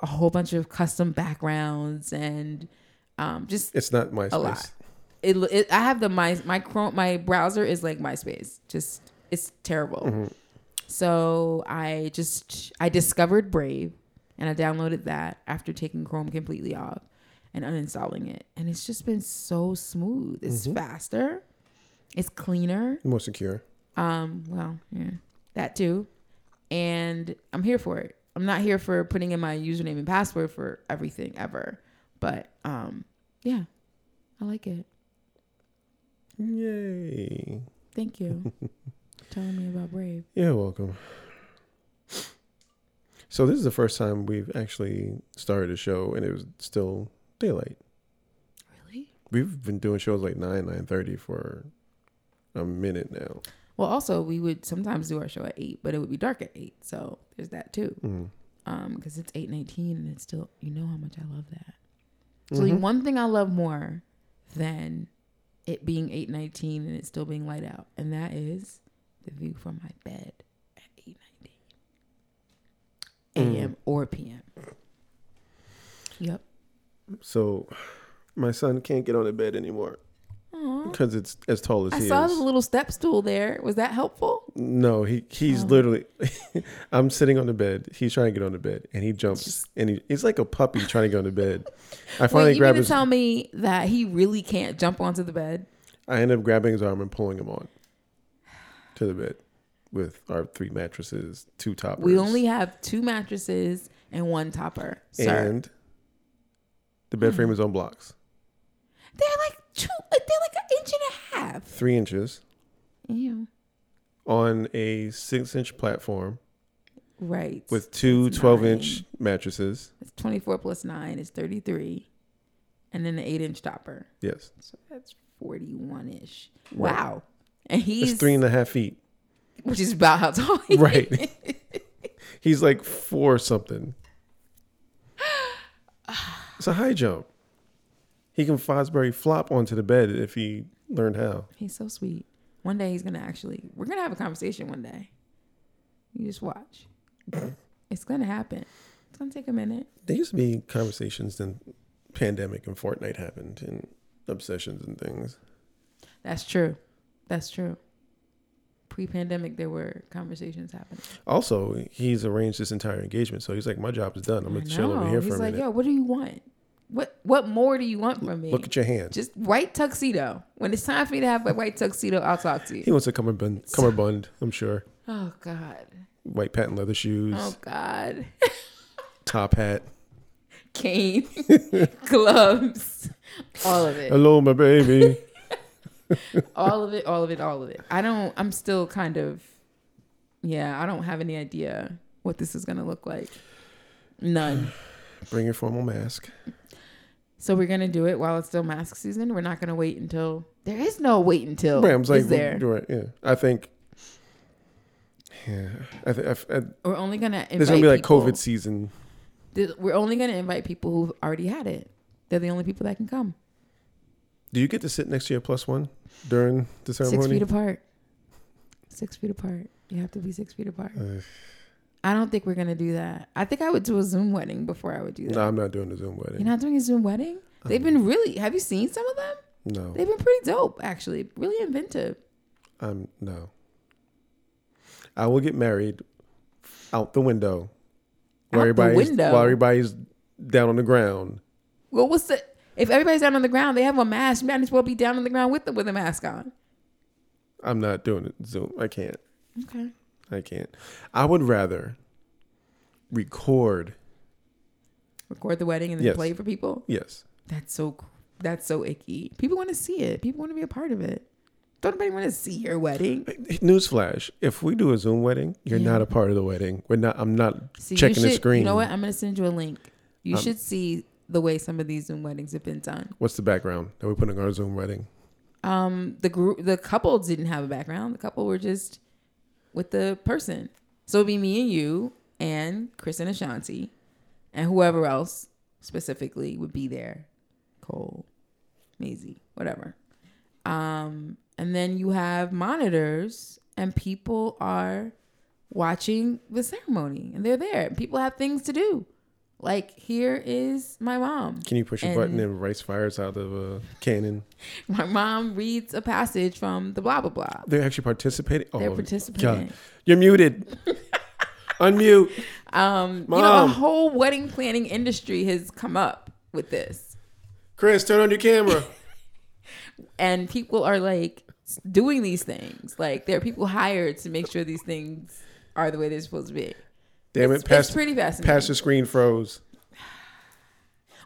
a whole bunch of custom backgrounds and um, just It's not MySpace. a lot. It, it. I have the my my Chrome my browser is like MySpace. Just it's terrible. Mhm. So I just I discovered Brave and I downloaded that after taking Chrome completely off and uninstalling it. And it's just been so smooth. It's Mhm. faster. It's cleaner. More secure. Um, well, yeah. That too. And I'm here for it. I'm not here for putting in my username and password for everything ever. But um yeah. I like it. Yay. Thank you. telling me about Brave. You're welcome. So this is the first time we've actually started a show, and it was still daylight. Really? We've been doing shows like nine, nine thirty for a minute now. Well, also we would sometimes do our show at eight, but it would be dark at eight. So there's that too. Mm. Um, because it's eight nineteen, and it's still you know how much I love that. So the Mhm. one thing I love more than it being eight nineteen and it still being light out, and that is the view from my bed at eight nineteen a.m. or p.m. Yep. So my son can't get on the bed anymore because it's as tall as I he is. I saw the little step stool there. Was that helpful? No, he he's Oh. literally. I'm sitting on the bed. He's trying to get on the bed, and he jumps, Just- and he, he's like a puppy trying to get on the bed. I Wait, finally you grab his. tell me that he really can't jump onto the bed? I end up grabbing his arm and pulling him on to the bed with our three mattresses, two toppers. We only have two mattresses and one topper, sir. and the bed frame mm. is on blocks, they're like two. Uh, they're like an inch and a half. three inches Ew. on a six-inch platform Right. with two That's 12-inch mattresses. It's 24 plus 9 is 33. And then the 8 inch topper. Yes, So that's 41 ish. Right. Wow. And he's, it's three and a half feet. which is about how tall he Right. He's like four something. It's a high jump. He can Fosbury flop onto the bed if he learned how. He's so sweet. One day he's going to actually, we're going to have a conversation one day. You just watch. it's going to happen. It's to take a minute. There used to be conversations in pandemic and Fortnite happened and obsessions and things. That's true. That's true. Pre pandemic, there were conversations happening. Also, he's arranged this entire engagement, so he's like, "My job is done. I'm gonna chill over here He's for a like, minute. yo, what do you want? What what more do you want from me? Look at your hand." Just white tuxedo. When it's time for me to have a white tuxedo, I'll talk to you. He wants a cummerbund, cummerbund. I'm sure. Oh God. White patent leather shoes, Oh God. top hat. Cane, gloves, all of it, Hello, my baby. all of it, all of it, all of it. I don't. I'm still kind of. Yeah, I don't have any idea what this is gonna look like. None. Bring your formal mask. So we're gonna do it while it's still mask season. We're not gonna wait until there is no wait until. Right, I'm like, is there? right, yeah. I think Yeah, I th- I, I, We're only gonna invite there's gonna be like people- COVID season. We're only gonna invite people who've already had it. They're the only people that can come. Do you get to sit next to your plus one during the ceremony? Six feet apart. Six feet apart. You have to be six feet apart. I don't think we're gonna do that. I think I would do a Zoom wedding before I would do that. no, I'm not doing the Zoom wedding. You're not doing a Zoom wedding? They've been really. Have you seen some of them? no, They've been pretty dope, actually. Really inventive. I'm no. I will get married out the window. Out the everybody's window? while everybody's down on the ground. Well, what's the? If everybody's down on the ground, they have a mask. You might as well be down on the ground with them with a mask on. I'm not doing it Zoom. I can't. Okay. I can't. I would rather record. Record the wedding and then Yes. play for people. Yes. That's so. That's so icky. People want to see it. People want to be a part of it. Don't anybody want to see your wedding? Newsflash: If we do a Zoom wedding, you're Yeah. not a part of the wedding. We're not. I'm not See, checking the screen. You know what? I'm gonna send you a link. You Um, should see the way some of these Zoom weddings have been done. What's the background that we're putting on our Zoom wedding? Um, the group, the couple didn't have a background. The couple were just with the person. So it'd be me and you and Chris and Ashanti, and whoever else specifically would be there. Cole, Maisie, whatever. Um, and then you have monitors, and people are watching the ceremony, and they're there. People have things to do. Like here is my mom. Can you push a button and rice fires out of a cannon? My mom reads a passage from the blah blah blah. They're actually participating. Oh, They're participating. God. You're muted. Unmute. Um, you know, a whole wedding planning industry has come up with this, Chris, turn on your camera. and people are like doing these things. Like there are people hired to make sure these things are the way they're supposed to be. Damn it's, it. Pass, it's pretty fascinating. pass the screen froze.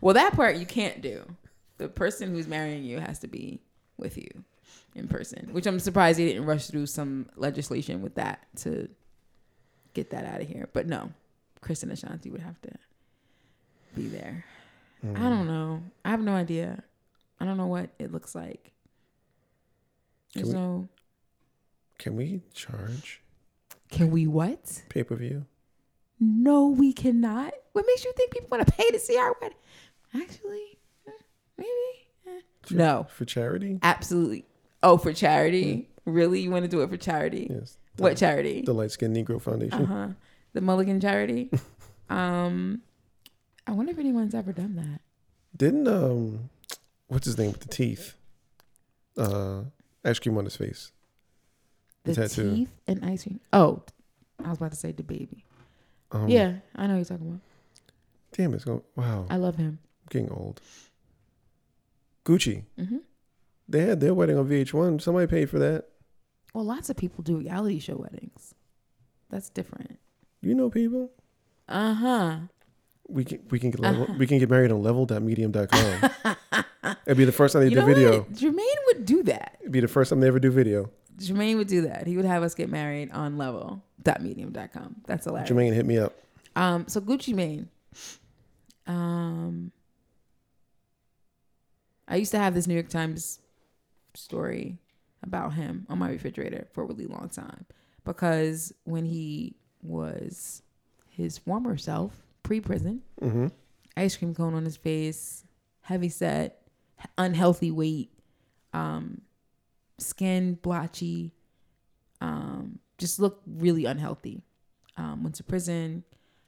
well, that part you can't do. The person who's marrying you has to be with you in person, which I'm surprised they didn't rush through some legislation with that to get that out of here. But no, Chris and Ashanti would have to be there. Mm. I don't know. I have no idea. I don't know what it looks like. Can There's we- no. Can we charge Can we what? pay per view? No, we cannot. What makes you think people want to pay to see our wedding? Actually, eh, maybe. eh. No, For charity? absolutely. Oh, for charity? Really? You want to do it for charity? Yes. What charity? The Light Skin Negro Foundation. Uh huh. The Mulligan charity. um, I wonder if anyone's ever done that. Didn't um, what's his name with the teeth? Uh, ice cream on his face. The tattoo. teeth and ice cream. Oh, I was about to say the baby. Um, yeah, I know what you're talking about. Damn, it's going. Wow, I love him. I'm getting old. Gucci. hmm They had their wedding on VH1. Somebody paid for that. Well, lots of people do reality show weddings. That's different. You know people. Uh huh. We can we can get level, Uh-huh. we can get married on level.medium.com. It'd be the first time they You do video. what? Jermaine would do that. It'd be the first time they ever do video. Jermaine would do that. He would have us get married on level.medium.com. That's hilarious. Jermaine hit me up. Um, so Gucci Mane. Um, I used to have this New York Times story about him on my refrigerator for a really long time because when he was his former self, pre-prison, hmm ice cream cone on his face, heavy set, unhealthy weight, um, skin blotchy, um, just looked really unhealthy. Um, went to prison,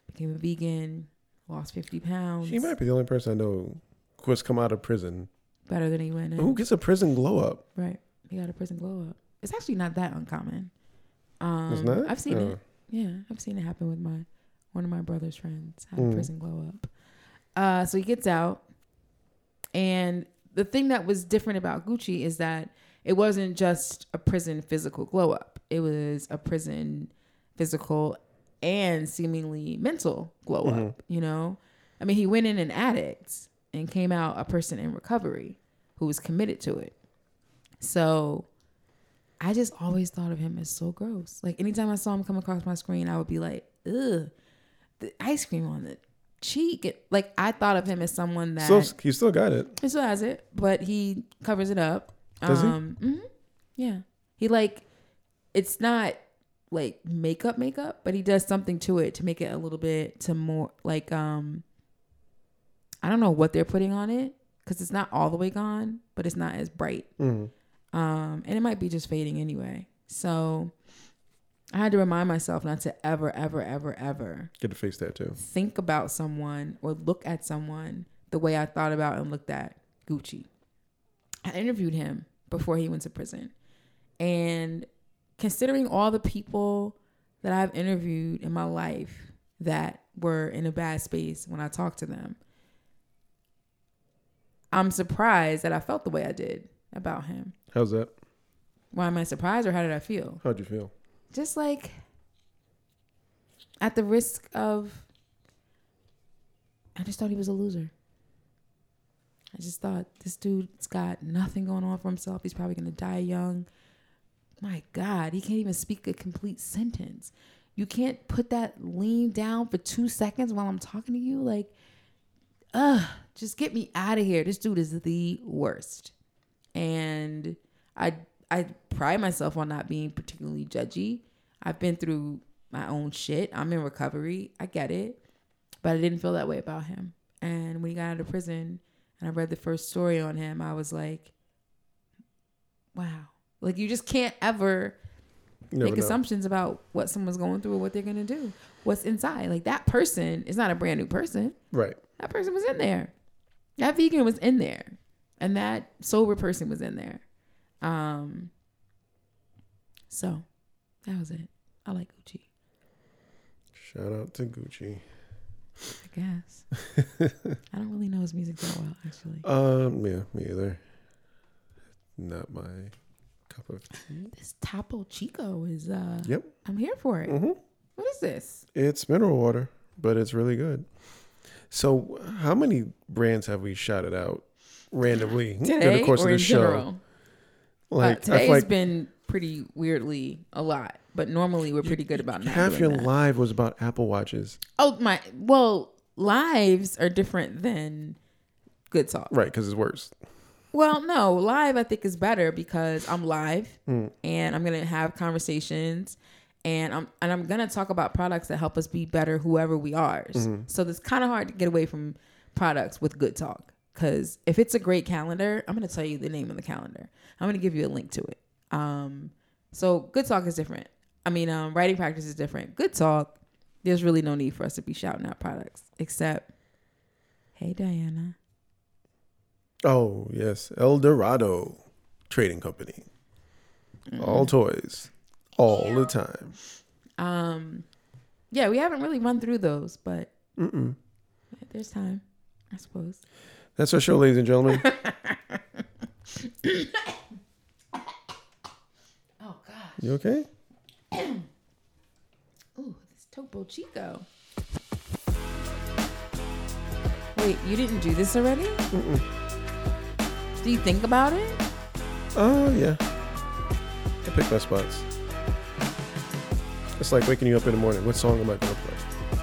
became a vegan, lost 50 pounds. He might be the only person I know who has come out of prison. better than he went in. Who gets a prison glow up? Right. He got a prison glow up. It's actually not that uncommon. Um, It's not. I've seen Oh. it. Yeah, I've seen it happen with my one of my brother's friends had Mm. a prison glow up. Uh, so he gets out, and the thing that was different about Gucci is that it wasn't just a prison physical glow up. It was a prison physical and seemingly mental glow Mhm. up. You know, I mean, he went in an addict and came out a person in recovery who was committed to it. So I just always thought of him as so gross. Like anytime I saw him come across my screen, I would be like, ugh, the ice cream on the cheek. Like I thought of him as someone that Still, he still got it. he still has it, but he covers it up. Does he? um, mhm. Yeah. He like it's not like makeup makeup, but he does something to it to make it a little bit to more like um I don't know what they're putting on it cuz it's not all the way gone, but it's not as bright. Mm. Um and it might be just fading anyway. So I had to remind myself not to ever ever ever ever Get a face tattoo. think about someone or look at someone the way I thought about and looked at Gucci. I interviewed him before he went to prison. And considering all the people that I've interviewed in my life that were in a bad space when I talked to them, I'm surprised that I felt the way I did about him. How's that? Why am I surprised or how did I feel? How'd you feel? just like at the risk of I just thought he was a loser. I just thought this dude's got nothing going on for himself. He's probably gonna die young. My God, he can't even speak a complete sentence. You can't put that lean down for two seconds while I'm talking to you. Like, ugh, just get me out of here. This dude is the worst. And I I pride myself on not being particularly judgy. I've been through my own shit. I'm in recovery. I get it. But I didn't feel that way about him. And when he got out of prison and I read the first story on him, I was like, wow. Like you just can't ever never make know. assumptions about what someone's going through or what they're gonna do. What's inside. Like that person is not a brand new person. Right. That person was in there. That vegan was in there. And that sober person was in there. Um so that was it. I like Gucci, Shout out to Gucci. I guess. I don't really know his music that well, actually. Um, yeah, me either. Not my cup of tea. This Topo Chico is uh Yep. I'm here for it. hmm What is this? It's mineral water, but it's really good. So, how many brands have we shouted out randomly during the course of the show? Like, uh, I today's like been pretty weirdly a lot, but normally we're pretty good about not half doing your that. live was about Apple Watches, Oh my! Well, lives are different than good talk. right? Because it's worse. Well, no, live I think is better because I'm live Mm. and I'm gonna have conversations and I'm and I'm gonna talk about products that help us be better, whoever we are. Mm-hmm. So it's kind of hard to get away from products with good talk because if it's a great calendar, I'm gonna tell you the name of the calendar. I'm gonna give you a link to it. Um, so good talk is different. I mean, um, writing practice is different. Good talk, there's really no need for us to be shouting out products except, hey Diana. Oh yes, El Dorado Trading Company. Mm-hmm. All toys, all the time. Um, yeah, we haven't really run through those, but Mm-mm. there's time, I suppose. That's our show, ladies and gentlemen. Oh gosh. You okay? Ooh, this Topo Chico. Wait, you didn't do this already? Mm-mm. Do you think about it? Oh yeah. I pick my spots. It's like waking you up in the morning. What song am I gonna play?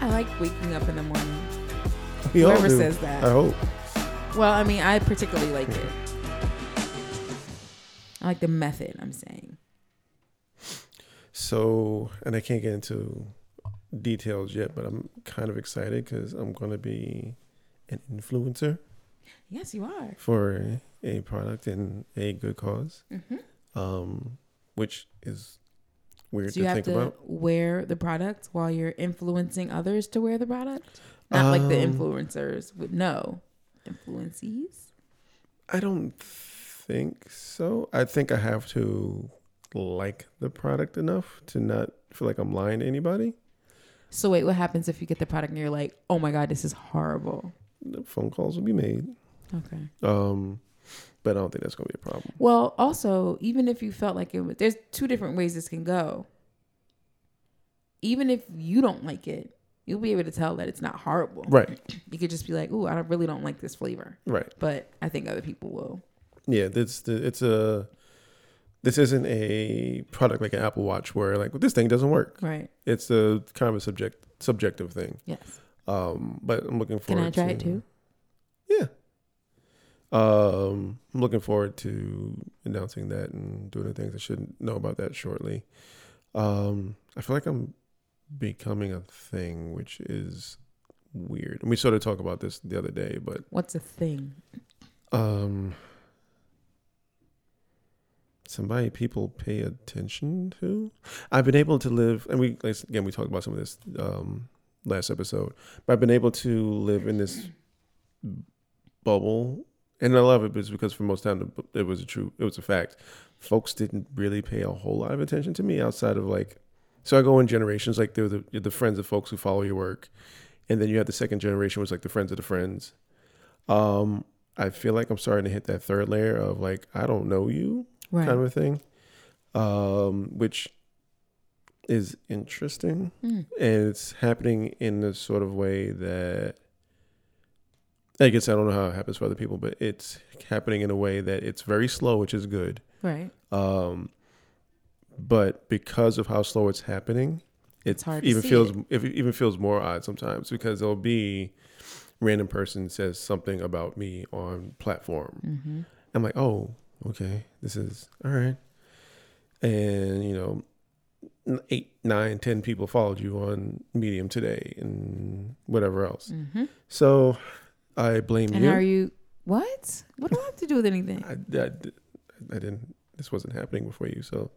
I like waking up in the morning. We Whoever says that. I hope. Well, I mean, I particularly like it. I like the method, I'm saying. So, and I can't get into details yet, but I'm kind of excited because I'm gonna be an influencer Yes, you are. for a product and a good cause, Mm-hmm. um, which is weird So you to have think to about. wear the product while you're influencing others to wear the product? Not like the Um, influencers would know. Influencees? I don't think so. I think I have to like the product enough to not feel like I'm lying to anybody. So wait, what happens if you get the product and you're like, oh my God, this is horrible? The phone calls will be made. Okay. Um, but I don't think that's gonna be a problem. Well, also, even if you felt like it was, there's two different ways this can go. Even if you don't like it, you'll be able to tell that it's not horrible. Right. You could just be like, ooh, I really don't like this flavor. Right. But I think other people will. Yeah, this it's a this isn't a product like an Apple Watch where like this thing doesn't work. Right. It's a kind of a subject subjective thing. Yes. Um, but I'm looking forward. Can. I try to, it too? Yeah. Um, I'm looking forward to announcing that and doing the things I should know about that shortly. Um, I feel like I'm becoming a thing, which is weird. And we sort of talked about this the other day, but What's a thing? um, somebody people pay attention to. I've been able to live, and we again we talked about some of this um, last episode, but I've been able to live in this bubble, and I love it because for most time it was a true, it was a fact. Folks didn't really pay a whole lot of attention to me outside of like, so I go in generations. Like there were the, the friends of folks who follow your work, and then you have the second generation, was like the friends of the friends. Um, I feel like I'm starting to hit that third layer of like I don't know you Right. kind of a thing, um, which is interesting, Mm. and it's happening in the sort of way that I guess I don't know how it happens for other people, but it's happening in a way that it's very slow, which is good. Right. Um, but because of how slow it's happening, it It's hard to even feels it. it even feels more odd sometimes because there'll be random person says something about me on platform. Mm-hmm. I'm like, oh, okay, this is all right. And you know, eight, nine, ten people followed you on Medium today, and whatever else. Mm-hmm. So I blame And you. how are you? What? What do I have to do with anything? I, I, I didn't. This wasn't happening before you, so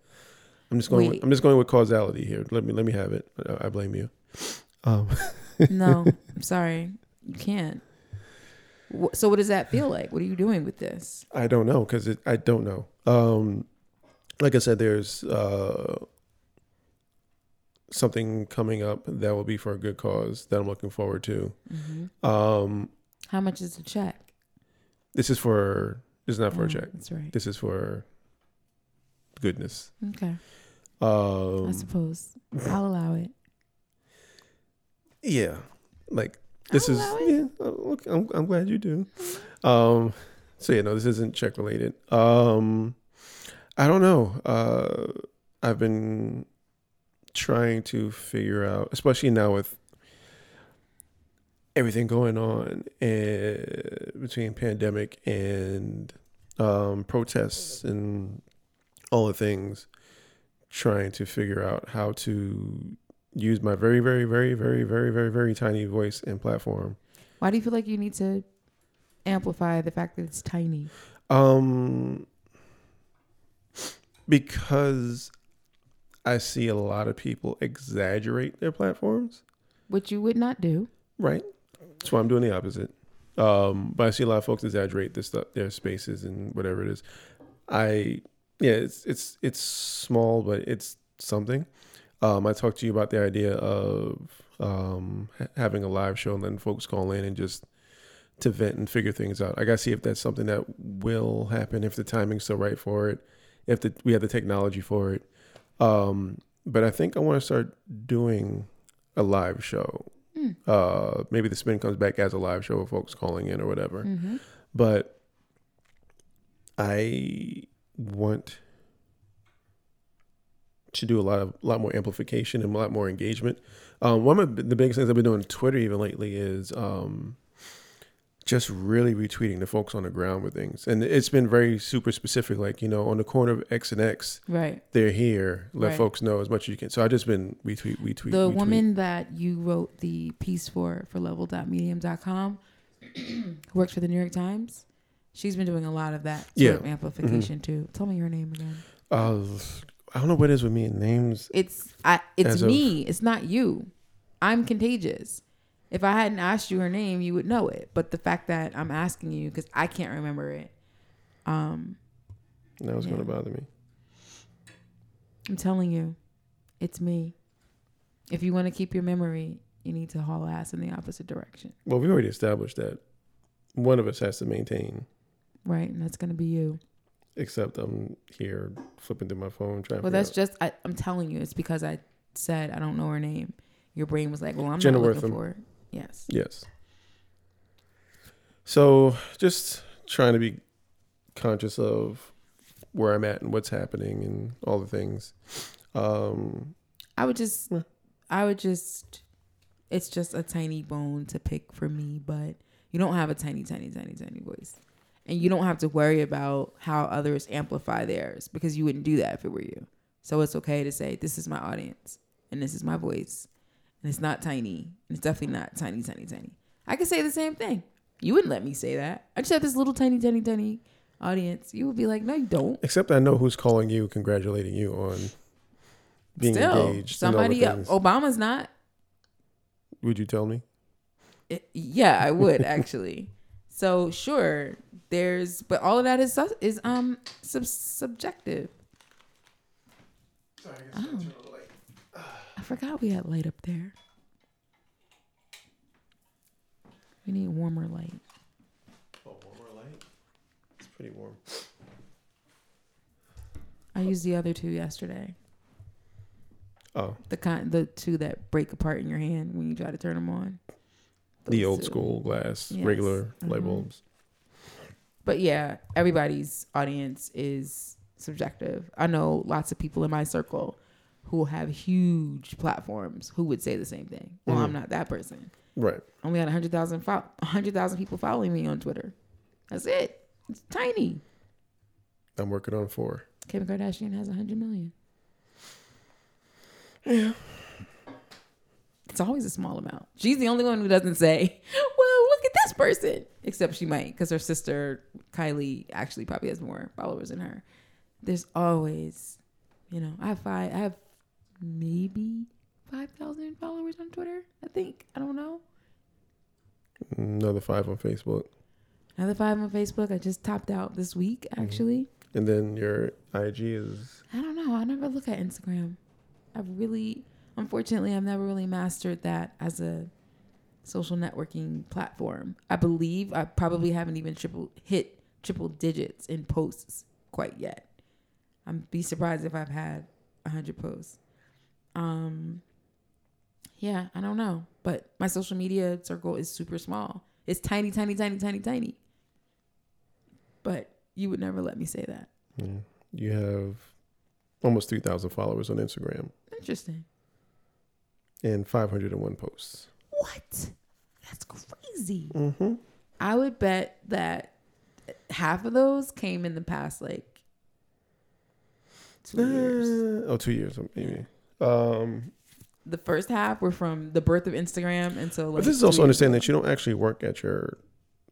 I'm just going. With, I'm just going with causality here. Let me let me have it. I, I blame you. Um, no, I'm sorry. You can't. So, what does that feel like? What are you doing with this? I don't know because I don't know. Um, like I said, there's uh, something coming up that will be for a good cause that I'm looking forward to. Mm-hmm. Um, How much is the check? this is for. This is not for Oh, a check. That's right. This is for goodness. Okay. I Um, suppose I'll allow it. yeah, like this I'll is. Yeah, okay, I'm I'm glad you do. Um, so yeah, no, this isn't check related. Um, I don't know. Uh, I've been trying to figure out, especially now with everything going on and between pandemic and um, protests and all the things, trying to figure out how to use my very, very, very, very, very, very, very tiny voice and platform Why do you feel like you need to amplify the fact that it's tiny? Um, because I see a lot of people exaggerate their platforms, Which you would not do. right? That's why I'm doing the opposite. Um, but I see a lot of folks exaggerate this stuff, their spaces and whatever it is. I, yeah, it's it's it's small, but it's something. Um, I talked to you about the idea of um, ha- having a live show and letting folks call in and just to vent and figure things out. I gotta see if that's something that will happen, if the timing's still right for it, if the, we have the technology for it. Um, but I think I want to start doing a live show. Mm. Uh, maybe the spin comes back as a live show with folks calling in or whatever. Mm-hmm. But I want to do a lot of a lot more amplification and a lot more engagement. Um, one of the biggest things I've been doing on Twitter even lately is um, just really retweeting the folks on the ground with things, and it's been very super specific. Like you know, on the corner of X and X, Right. they're here. Let Right. folks know as much as you can. So I just been retweet, retweet. the retweet. woman that you wrote the piece for for level.medium.com who works for the New York Times, she's been doing a lot of that sort Yeah. Mm-hmm. of amplification too. Tell me her name again. Uh, I don't know what it is with me and names. It's I it's As of- me. It's not you. I'm contagious. If I hadn't asked you her name, you would know it. But the fact that I'm asking you because I can't remember it, um, That was gonna bother me. I'm telling you, it's me. If you want to keep your memory, you need to haul ass in the opposite direction, Well, we already established that one of us has to maintain. right? And that's gonna be you. Except I'm here flipping through my phone trying. Well, that's figure just I, I'm telling you. It's because I said I don't know her name. Your brain was like, "Well, I'm Jenna not looking Wortham. for her." Yes. Yes. So just trying to be conscious of where I'm at and what's happening and all the things. Um, I would just, I would just. It's just a tiny bone to pick for me, but you don't have a tiny, tiny, tiny, tiny voice, and you don't have to worry about how others amplify theirs because you wouldn't do that if it were you. So it's okay to say, this is my audience and this is my voice. And it's not tiny. And it's definitely not tiny, tiny, tiny. I could say the same thing. You wouldn't let me say that. I just have this little tiny, tiny, tiny audience. You would be like, no, you don't. Except I know who's calling you, congratulating you on being Still, engaged. and all the somebody. Obama's not. Would you tell me? It- yeah, I would actually. So sure, there's, but all of that is is um sub- subjective. Oh. I forgot we had light up there. We need warmer light. Oh, warmer light. It's pretty warm. I used the other two yesterday. Oh, The kind, the two that break apart in your hand when you try to turn them on. the old two. school glass, Yes. regular light Mhm. bulbs. But yeah, everybody's audience is subjective. I know lots of people in my circle who have huge platforms who would say the same thing. Well, I'm Mhm. not that person. Right. Only had 100,000 fo- 100,000 people following me on Twitter. That's it. It's tiny. I'm working on four. Kim Kardashian has 100 million. Yeah. It's always a small amount. She's the only one who doesn't say, well, look at this person. Except she might, because her sister, Kylie, actually probably has more followers than her. There's always, you know, I have five, I have maybe 5,000 followers on Twitter, I think. I don't know. Another five on Facebook. Another five on Facebook. I just topped out this week, mm-hmm. actually. And then your IG is I don't know. I never look at Instagram. I've really, unfortunately, I've never really mastered that as a social networking platform. I believe I probably haven't even triple hit triple digits in posts quite yet. I'd be surprised if I've had a hundred posts. Um, yeah, I don't know, but my social media circle is super small. It's tiny, tiny, tiny, tiny, tiny. But you would never let me say that. mm, you have almost 3,000 followers on Instagram Interesting. and 501 posts. What? That's crazy. Mm-hmm. I would bet that half of those came in the past like two years. oh, two years maybe. Um, The first half were from the birth of Instagram until like. but this is also understanding that you don't actually work at your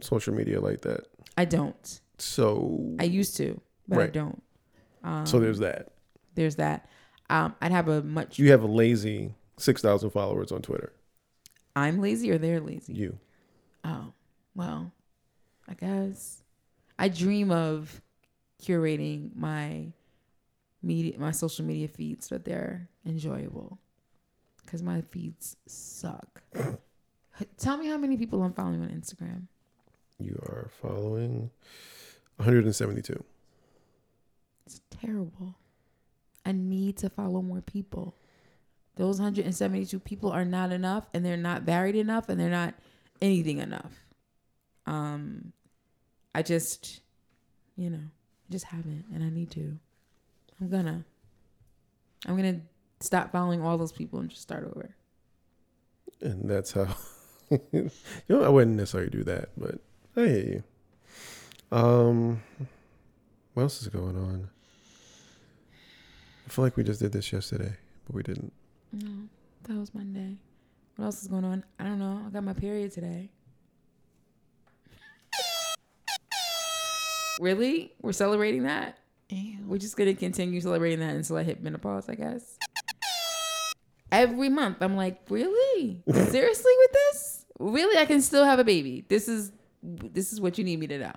social media like that. I don't. So, I used to, but I don't. Um, so there's that. there's that. Um, I'd have a much. You have a lazy 6,000 followers on Twitter. I'm lazy or they're lazy. You. Oh, well, I guess I dream of curating my media, my social media feeds so that they're enjoyable. Because my feeds suck. Tell me how many people I'm following on Instagram. You are following 172. It's terrible. I need to follow more people. Those 172 people are not enough and they're not varied enough and they're not anything enough. Um I just you know, I just haven't and I need to. I'm gonna. I'm gonna stop following all those people and just start over. And that's how, you know, I wouldn't necessarily do that, but I hear you. Um, what else is going on? I feel like we just did this yesterday, but we didn't. No, that was Monday. What else is going on? I don't know. I got my period today. Really? We're celebrating that? We're just gonna continue celebrating that until I hit menopause, I guess. Every month, I'm like, really? Seriously with this? Really? I can still have a baby. This is this is what you need me to know.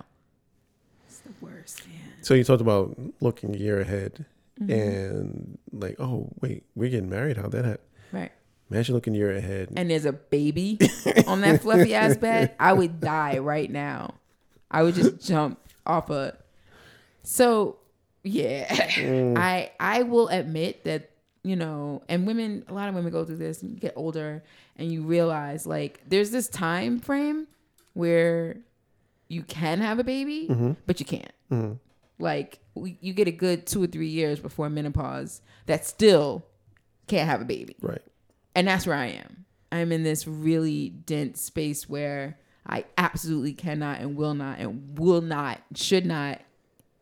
It's the worst, man. So you talked about looking a year ahead Mm-hmm. and like, oh wait, we're getting married. How'd that happen? Right. Imagine looking a year ahead. and there's a baby on that fluffy ass bed, I would die right now. I would just jump off a. So yeah, I I will admit that you know, and women, a lot of women go through this. And you get older, and you realize like there's this time frame where you can have a baby, but you can't. Mhm. Like we, you get a good two or three years before menopause that still can't have a baby Right. and that's where I am. I'm in this really dense space where I absolutely cannot and will not and will not should not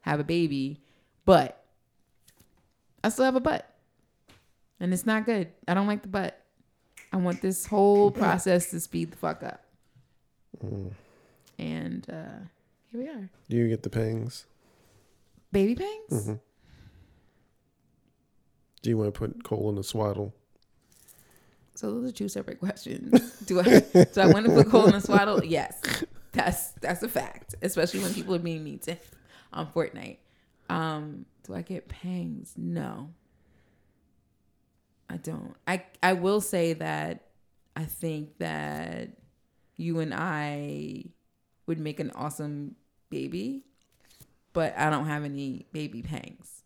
have a baby, but I still have a butt. And it's not good. I don't like the butt. I want this whole process to speed the fuck up. Mm. And uh here we are. Do you get the pangs? Baby pangs? hmm Do you want to put Cole in the swaddle? So those are two separate questions. Do I do I want to put Cole in the swaddle? Yes. That's that's a fact. Especially when people are being mean to on Fortnite. Um, do I get pangs? No. I don't. I I will say that I think that you and I would make an awesome baby, but I don't have any baby pangs.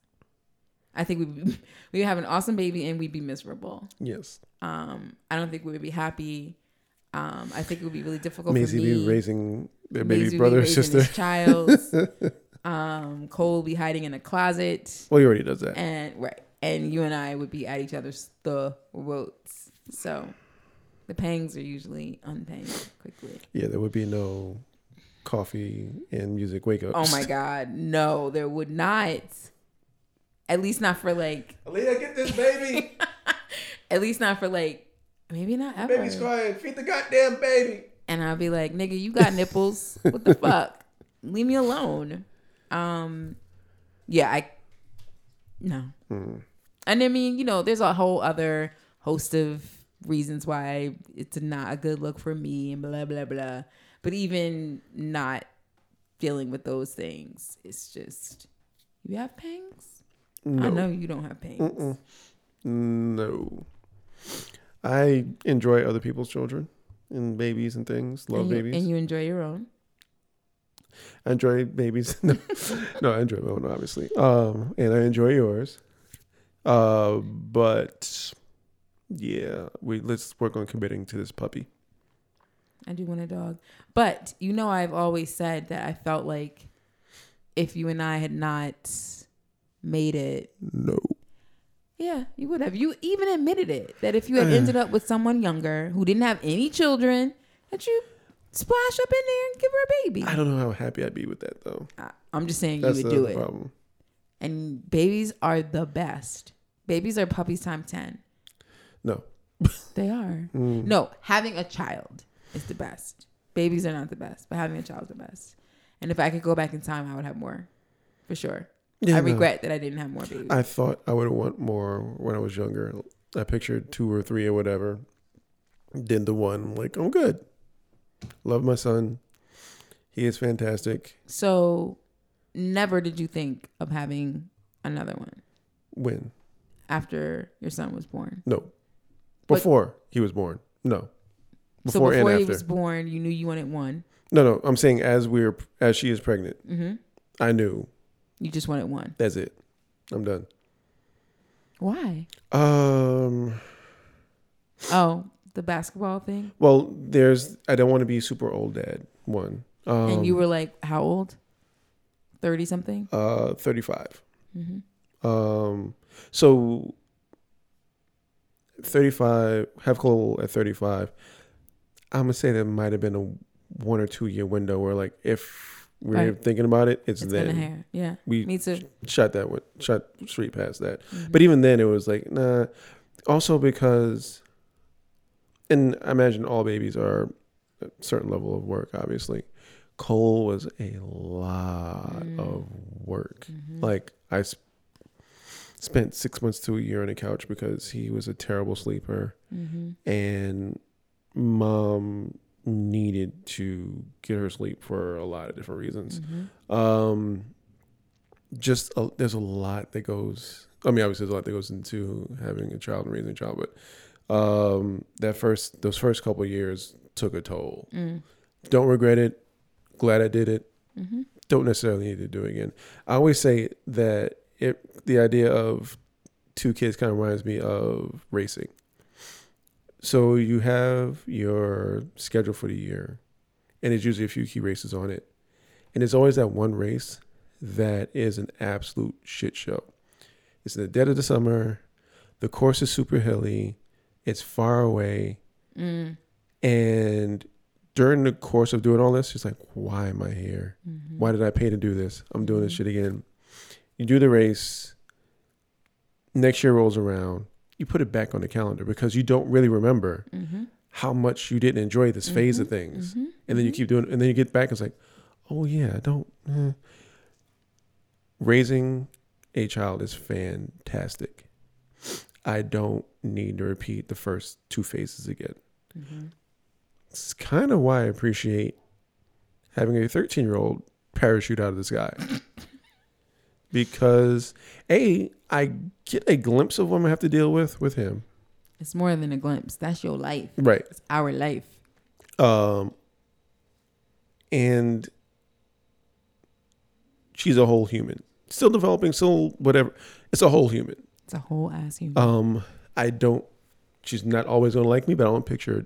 I think we'd we'd have an awesome baby and we'd be miserable. Yes. Um, I don't think we would be happy. Um, I think it would be really difficult Maisie for me. be raising their baby would brother or sister. child. um, Cole would be hiding in a closet, Well, he already does that. and right, and you and I would be at each other's throats. So the pangs are usually unpanged quickly. Yeah, there would be no coffee and music wake ups. Oh my God, no, there would not. At least not for like. Aaliyah, get this baby. At least not for like. Maybe not ever. Baby's crying. Feed the goddamn baby. and I'll be like, "Nigga, you got nipples? what the fuck? Leave me alone." Um, yeah, I no, Hmm. And I mean, you know, there's a whole other host of reasons why it's not a good look for me, and blah blah blah. But even not dealing with those things, it's just you have pangs. No. I know you don't have pangs. Mm-mm. No. I enjoy other people's children and babies and things. Love and you, babies. and you enjoy your own. I enjoy babies. no, I enjoy my own, obviously. Um, and I enjoy yours. Uh, but yeah, we let's work on committing to this puppy. I do want a dog. But you know, I've always said that I felt like if you and I had not made it, No. yeah, you would have. You even admitted it that if you had ended up with someone younger who didn't have any children, that you splash up in there and give her a baby. I don't know how happy I'd be with that though. I- I'm just saying That's you would do it. problem. And babies are the best. Babies are puppies time 10. No. They are. Mm. No, having a child is the best. Babies are not the best, but having a child is the best. And if I could go back in time, I would have more, for sure. Yeah, I no. regret that I didn't have more babies. I thought I would want more when I was younger. I pictured two or three or whatever. Did the one like I'm good. Love my son. He is fantastic. so, never did you think of having another one When? after your son was born. No. But- Before he was born. No. so Before, before and he was born, you knew you wanted one. no, no. I'm saying as we're as she is pregnant, hmm I knew You just wanted one. that's it. I'm done. Why? Um. Oh, the basketball thing. Well, there's. I don't want to be super old dad. One. Um, and you were like, how old? Thirty something. uh 35. hmm Um, so 35, have Cole at 35. I'm gonna say that might have been a one or two year window where, like, if we're Right. thinking about it, it's, It's then. Yeah, we me too. shot that one, shot straight past that. Mhm. But even then, it was like, nah. Also because, and I imagine all babies are a certain level of work. Obviously, Cole was a lot Mm. of work. Mhm. Like I s- spent six months to a year on a couch because he was a terrible sleeper, Mhm. and mom needed to get her sleep for a lot of different reasons. Mhm. Um, just a, there's a lot that goes. I mean, obviously, there's a lot that goes into having a child and raising a child, but um, that first those first couple of years took a toll. Mm. Don't regret it. Glad I did it. Mhm. Don't necessarily need to do it again. I always say that it the idea of two kids kind of reminds me of racing. So you have your schedule for the year, and there's usually a few key races on it, and there's always that one race that is an absolute shit show. It's in the dead of the summer. The course is super hilly. It's far away. Mm. And during the course of doing all this, she's like, why am I here? Mhm. Why did I pay to do this? I'm doing this Mhm. shit again. You do the race. next year rolls around, you put it back on the calendar because you don't really remember Mm-hmm. how much you didn't enjoy this phase of things. Mm-hmm. And then you keep doing and then you get back, it's like, oh yeah, I don't. eh. Raising a child is fantastic. I don't need to repeat the first two phases again. Mm-hmm. It's kind of why I appreciate having a 13 year old parachute out of the sky. because, A, I get a glimpse of what I have to deal with with him. It's more than a glimpse. That's your life. Right. It's our life. Um, and she's a whole human. Still developing, still whatever. It's a whole human. It's a whole ass human. Um, I don't, she's not always going to like me, but I don't picture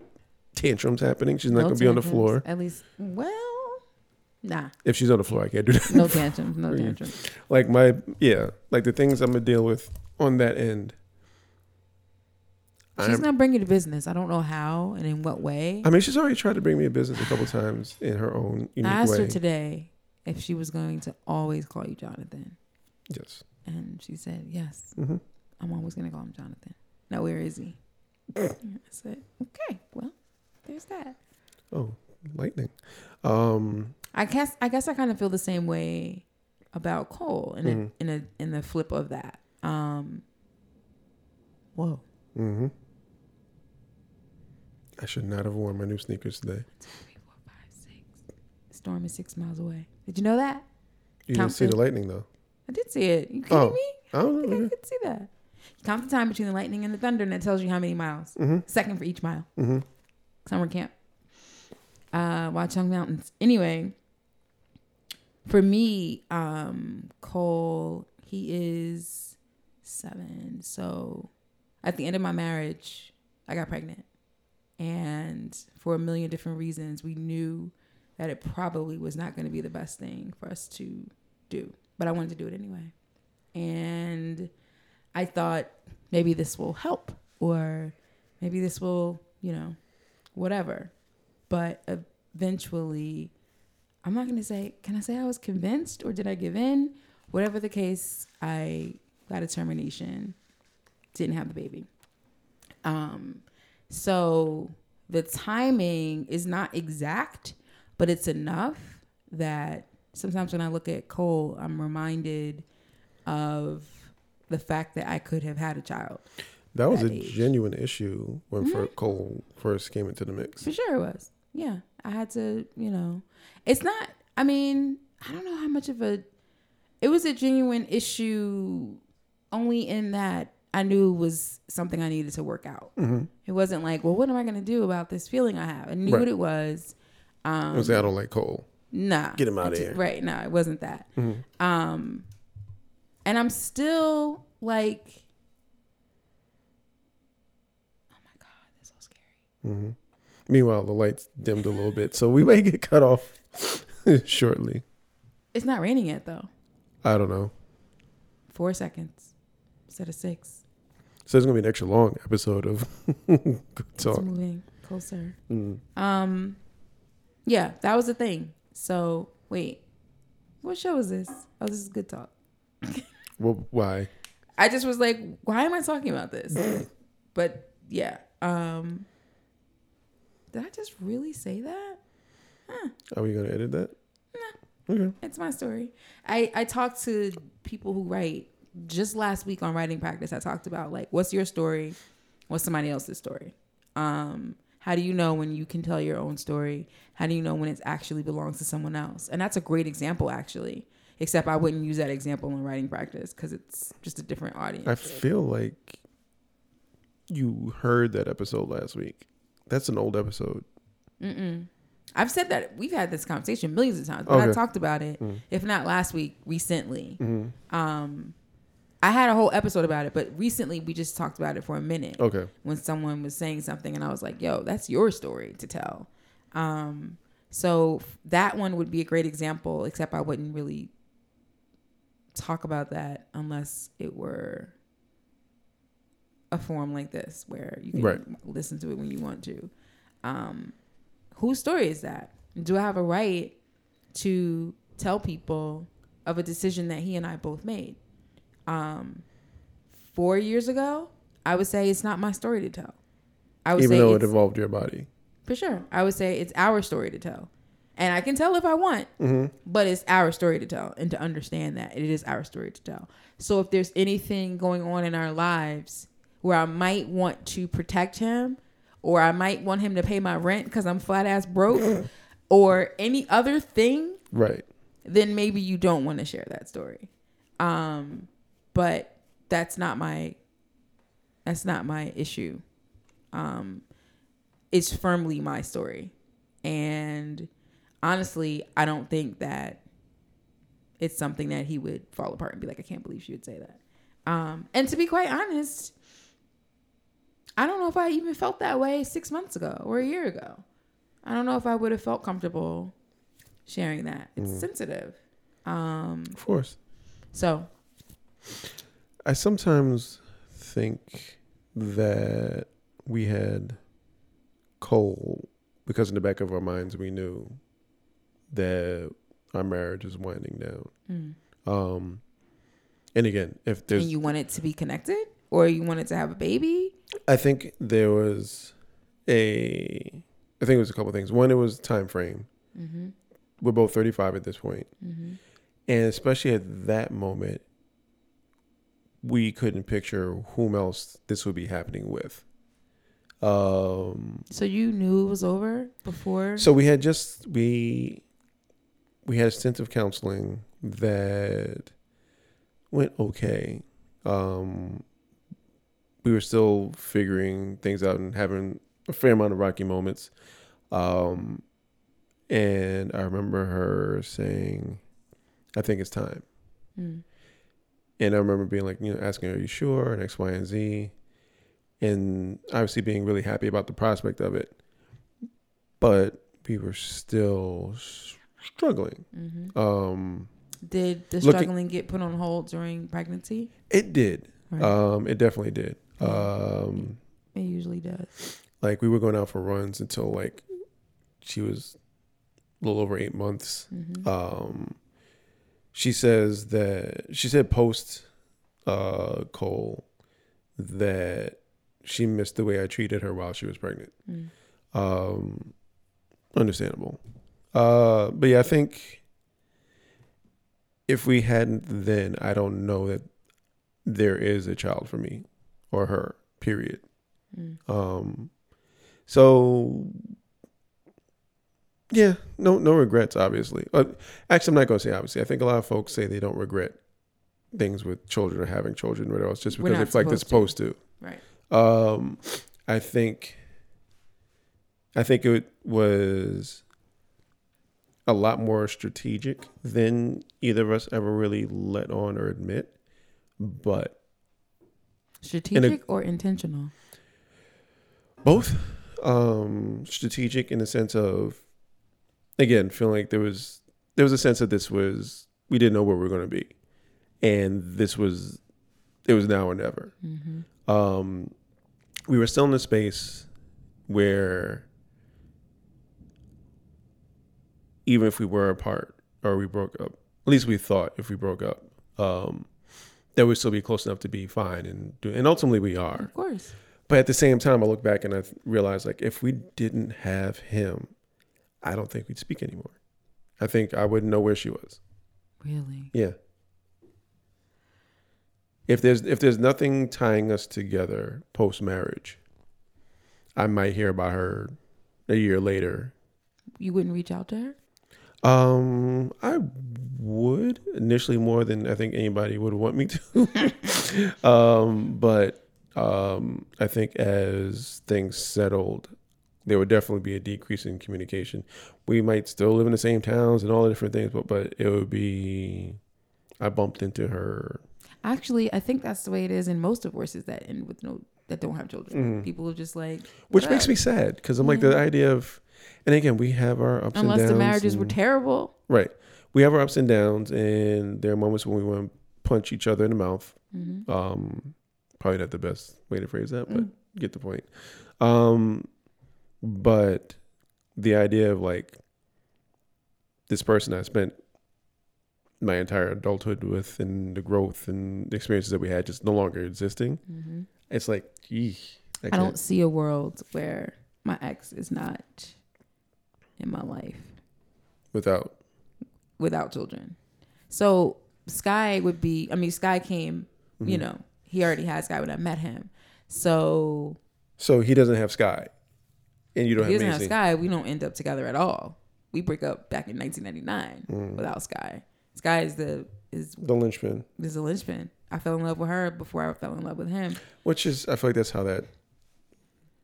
tantrums happening. She's not No going to be on the floor. At least, well, nah. If she's on the floor, I can't do that. No tantrums. No tantrums. like my yeah like the things i'm gonna deal with on that end She's I'm- gonna bring to business. I don't know how and in what way. i mean she's already tried to bring me a business a couple times in her own I unique asked way her today if she was going to always call you Jonathan, yes and she said yes. hmm I'm always gonna call him Jonathan. Now where is he? I said okay. Well, there's that. oh lightning um I guess I guess I kind of feel the same way about Cole in Mhm. a, in a in the flip of that. Um, whoa. Mm-hmm. i should not have worn my new sneakers today Three, four, five, six. Storm is six miles away. Did you know that? you Count didn't see the the- lightning though I did see it. You kidding Oh. me? i don't I think I could see that. You count the time between the lightning and the thunder, and it tells you how many miles. mm-hmm. Second for each mile. Mm-hmm. Summer camp. Uh, Watchung Mountains. Anyway, for me, um, Cole, he is seven. So at the end of my marriage, I got pregnant. And for a million different reasons, we knew that it probably was not going to be the best thing for us to do. But I wanted to do it anyway. And I thought maybe this will help, or maybe this will, you know, whatever. But eventually, I'm not going to say, can I say I was convinced or did I give in? Whatever the case, I got a termination, didn't have the baby. Um, so the timing is not exact, but it's enough that sometimes when I look at Cole, I'm reminded of the fact that I could have had a child. That was That a age. genuine issue when Mhm. fir- cole first came into the mix For sure it was. Yeah. I had to, you know, it's not, I mean, I don't know how much of a, it was a genuine issue only in that I knew it was something I needed to work out. mm-hmm. It wasn't like, well, what am I going to do about this feeling I have? I knew Right. what it was. Um, i was i don't like cole nah. Get him out of here. Right. No, it wasn't that. Mhm. Um, and I'm still like, oh my God, that's so scary. hmm Meanwhile, the lights dimmed a little bit, so we may get cut off shortly. It's not raining yet though. I don't know. Four seconds instead of six. So it's gonna be an extra long episode of Good talk. It's moving closer. Mm. Um, yeah, that was the thing. So wait, what show is this? Oh, this is Good Talk. Well, why? I just was like, why am I talking about this? but yeah, um, did I just really say that? Huh. Are we gonna edit that? Okay. It's my story. I I talked to people who write just last week on writing practice. I talked about like, what's your story? What's somebody else's story? Um, how do you know when you can tell your own story? How do you know when it actually belongs to someone else? And that's a great example, actually. Except I wouldn't use that example in writing practice because it's just a different audience. I feel like you heard that episode last week. That's an old episode. Mm-mm. I've said that we've had this conversation millions of times, but I talked about it, Mm. if not last week, recently. hmm Um, I had a whole episode about it, but recently we just talked about it for a minute Okay. when someone was saying something, and I was like, "Yo, that's your story to tell." Um, so that one would be a great example, except I wouldn't really talk about that unless it were a forum like this where you can Right. listen to it when you want to. Um, whose story is that? Do I have a right to tell people of a decision that he and I both made? Um, four years ago, I would say it's not my story to tell. I would Even say though it involved your body. for sure. I would say it's our story to tell, and I can tell if I want, Mm-hmm. but it's our story to tell, and to understand that it is our story to tell. So if there's anything going on in our lives where I might want to protect him, or I might want him to pay my rent because I'm flat ass broke, or any other thing Right. then maybe you don't want to share that story. Um, but that's not my that's not my issue. Um, it's firmly my story, and honestly, I don't think that it's something that he would fall apart and be like, "I can't believe she would say that." Um, and to be quite honest, I don't know if I even felt that way six months ago or a year ago. I don't know if I would have felt comfortable sharing that. It's sensitive. Um, Of course. so I sometimes think that we had Cole because in the back of our minds we knew that our marriage is winding down. mm. Um, and again, if there's, and you want it to be connected or you want it to have a baby. I think there was a, I think it was a couple things. One, it was time frame. Mm-hmm. We're both 35 at this point, Mm-hmm. and especially at that moment, we couldn't picture whom else this would be happening with. Um, So you knew it was over before. So we had just we we had a stint of counseling that went okay. Um, we were still figuring things out and having a fair amount of rocky moments. Um, and I remember her saying, "I think it's time." Mm. And I remember being like, you know, asking, "Are you sure?" and X, Y, and Z, and obviously being really happy about the prospect of it. But we were still struggling. Mm-hmm. Um, Did the Looking- struggling get put on hold during pregnancy? it did. Right. Um, it definitely did. Um, it usually does. like we were going out for runs until like she was a little over eight months. Mm-hmm. Um, she says that she said post uh, Cole that she missed the way I treated her while she was pregnant. mm. Um, understandable. Uh, but yeah, I think if we hadn't then, I don't know that there is a child for me or her. Period. Mm. Um, so yeah, no, no regrets. Obviously, uh, actually, I'm not going to say obviously. I think a lot of folks say they don't regret things with children or having children, or whatever else, just because it's like they're supposed supposed to. Right. Um, I think, I think it was a lot more strategic than either of us ever really let on or admit. But Strategic or intentional? both um strategic in the sense of again feeling like there was there was a sense that this was we didn't know where we were going to be and this was it was now or never Mm-hmm. um we were still in a space where even if we were apart or we broke up at least we thought if we broke up um that would still be close enough to be fine and do and ultimately we are Of course. but at the same time, I look back and I th- realize like if we didn't have him, I don't think we'd speak anymore. I think I wouldn't know where she was. Really? Yeah. If there's if there's nothing tying us together post marriage, I might hear about her a year later. You wouldn't reach out to her? Um, I would initially more than I think anybody would want me to. um, but um, I think as things settled, there would definitely be a decrease in communication. We might still live in the same towns and all the different things, but but it would be. I bumped into her. Actually, I think that's the way it is in most divorces that end with no that don't have children. Mhm. People are just like which "What makes me sad because I'm like the idea of, and again we have our ups unless and downs. Unless the marriages were and- terrible. right. We have our ups and downs, and there are moments when we want to punch each other in the mouth. Mm-hmm. Um, probably not the best way to phrase that, but Mm. get the point. Um, but the idea of like this person I spent my entire adulthood with and the growth and the experiences that we had just no longer existing. hmm It's like, eesh, I, I don't see a world where my ex is not in my life without. without children. So Sky would be. I mean, Sky came. You Mhm. know, he already had Sky when I met him. So So he doesn't have Sky, and you don't he have doesn't have Sky, we don't end up together at all. We break up back in 1999 Mm. without Sky. Sky is the is The linchpin, is the linchpin. I fell in love with her before I fell in love with him. which is, I feel like that's how that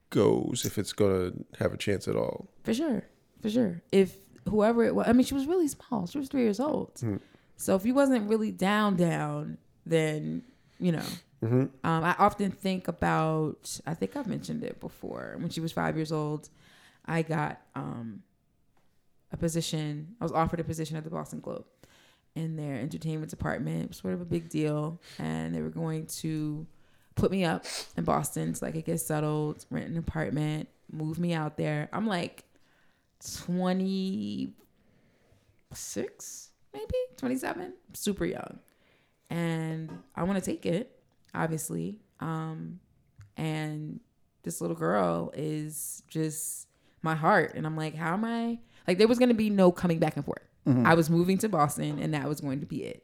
goes if it's gonna have a chance at all. For sure. For sure. If whoever it was, I mean, she was really small. She was three years old. Mhm. So if he wasn't really down, down, then, you know, hmm um, I often think about, I think I've mentioned it before. When she was five years old, I got um, a position, I was offered a position at the Boston Globe in their entertainment department. It was sort of a big deal. And they were going to put me up in Boston so I could get settled, rent an apartment, move me out there. I'm like 26, maybe 27, super young. And I want to take it, obviously. Um, and this little girl is just my heart. And I'm like, how am I? Like, there was going to be no coming back and forth. I was moving to Boston, and that was going to be it.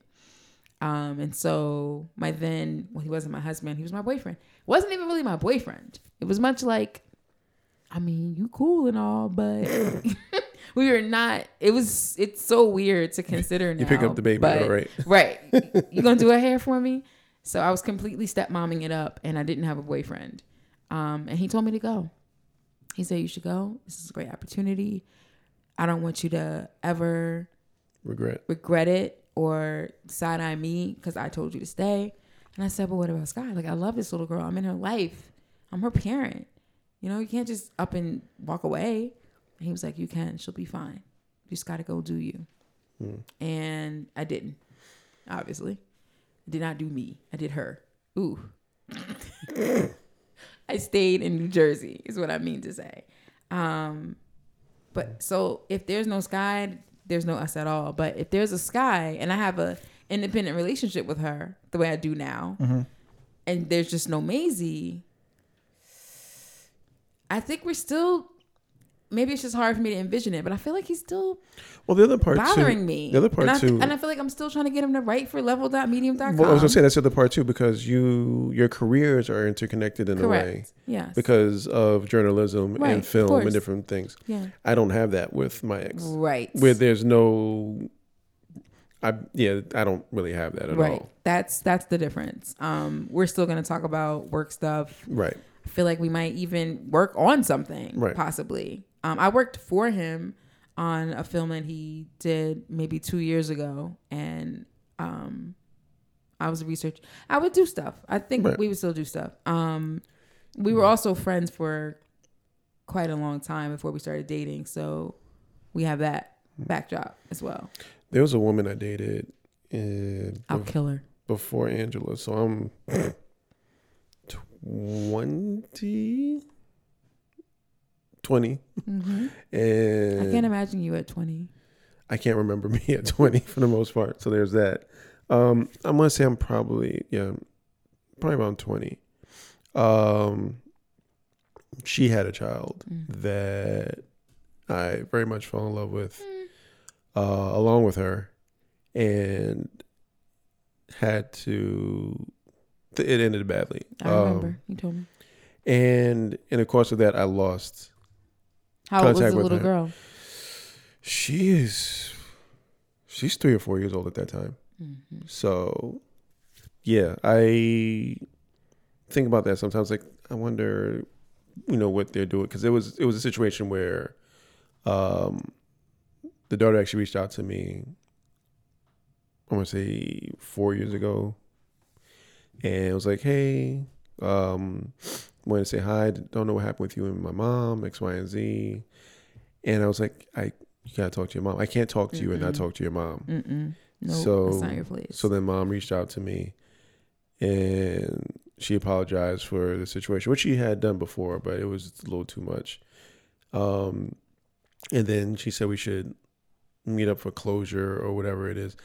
Um, and so my then, well, he wasn't my husband, he was my boyfriend. Wasn't even really my boyfriend. It was much like, I mean, you cool and all, but we were not. It was. It's so weird to consider now. You pick up the baby, but- right? right. You gonna do a hair for me? So I was completely stepmomming it up, and I didn't have a boyfriend. Um, and he told me to go. He said you should go. This is a great opportunity. I don't want you to ever Regret. regret it or side eye me because I told you to stay. And I said, but what about Sky? Like, I love this little girl. I'm in her life. I'm her parent. You know, you can't just up and walk away. And he was like, you can. She'll be fine. You just got to go do you. Hmm. And I didn't, obviously. I did not do me. I did her. Ooh. I stayed in New Jersey, is what I mean to say. Um, but so if there's no sky, there's no us at all. But if there's a sky and I have a independent relationship with her the way I do now, and there's just no Maisie, I think we're still. Maybe it's just hard for me to envision it, but I feel like he's still Well, the other part bothering too. me. The other part and I, too. and I feel like I'm still trying to get him to write for level.medium.com. Well, I was gonna say that's the other part too because you your careers are interconnected in a way Correct. Yes. because of journalism Right, and film and different things. yeah. I don't have that with my ex. Right. Where there's no, I yeah, I don't really have that at right. all. That's that's the difference. Um, we're still gonna talk about work stuff. Right. Feel like we might even work on something, Right. possibly. Um, I worked for him on a film that he did maybe two years ago, and um, I was a research. I would do stuff. I think Right. we would still do stuff. Um, we were also friends for quite a long time before we started dating, so we have that backdrop as well. There was a woman I dated in, I'll kill her. before Angela, so I'm twenty. 20 hmm and I can't imagine you at twenty. I can't remember me at 20 for the most part. So there's that. Um, I'm gonna say I'm probably yeah, probably around 20. Um, she had a child Mm. that I very much fell in love with, uh, along with her, and had to. It ended badly. I Um, remember you told me. and in the course of that, I lost How old was the little her. girl? She is she's three or four years old at that time. Mm-hmm. So yeah, I think about that sometimes. Like I wonder, you know, what they're doing because it was it was a situation where um, the daughter actually reached out to me. I want to say four years ago, and it was like, "Hey, um, wanted to say hi. Don't know what happened with you and my mom, X, Y, and Z." And I was like, "I you gotta talk to your mom. I can't talk to you and not talk to your mom." Mm-mm. No, So- that's not your place. So then mom reached out to me and she apologized for the situation, which she had done before, but it was a little too much. Um, and then she said we should meet up for closure or whatever it is.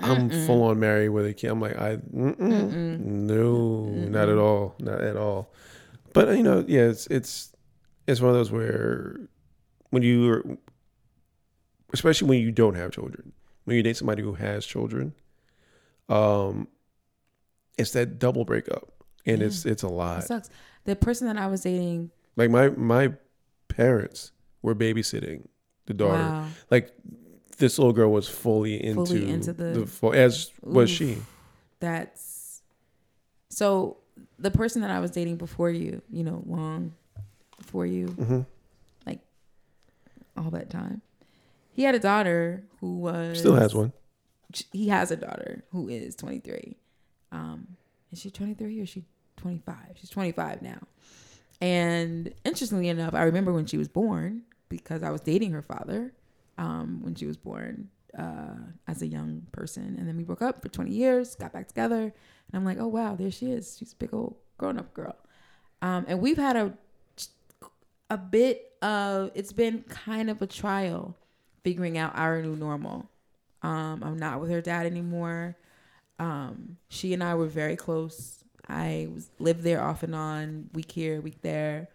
I'm Mm-mm. full on married with a kid. I'm like, I mm-mm, Mm-mm. no, not at all, not at all. But you know, yeah, it's it's it's one of those where when you, are, especially when you don't have children, when you date somebody who has children, um, it's that double breakup, and it's it's a It lot. sucks. The person that I was dating, Like my my parents were babysitting the daughter. wow, Like this little girl was fully into, Fully into the- full, as was Oof. she. that's so. The person that I was dating before you, you know, long before you, hmm all that time, he had a daughter who was Still has one. He has a daughter who is 23. Um, is she 23 or is she 25? She's 25 now. And interestingly enough, I remember when she was born because I was dating her father um, when she was born uh, as a young person. And then we broke up for 20 years, got back together. And I'm like, oh, wow, there she is. She's a big old grown up girl. Um, and we've had a, a bit of, it's been kind of a trial figuring out our new normal. Um, I'm not with her dad anymore. Um, she and I were very close. I was lived there off and on, week here, week there.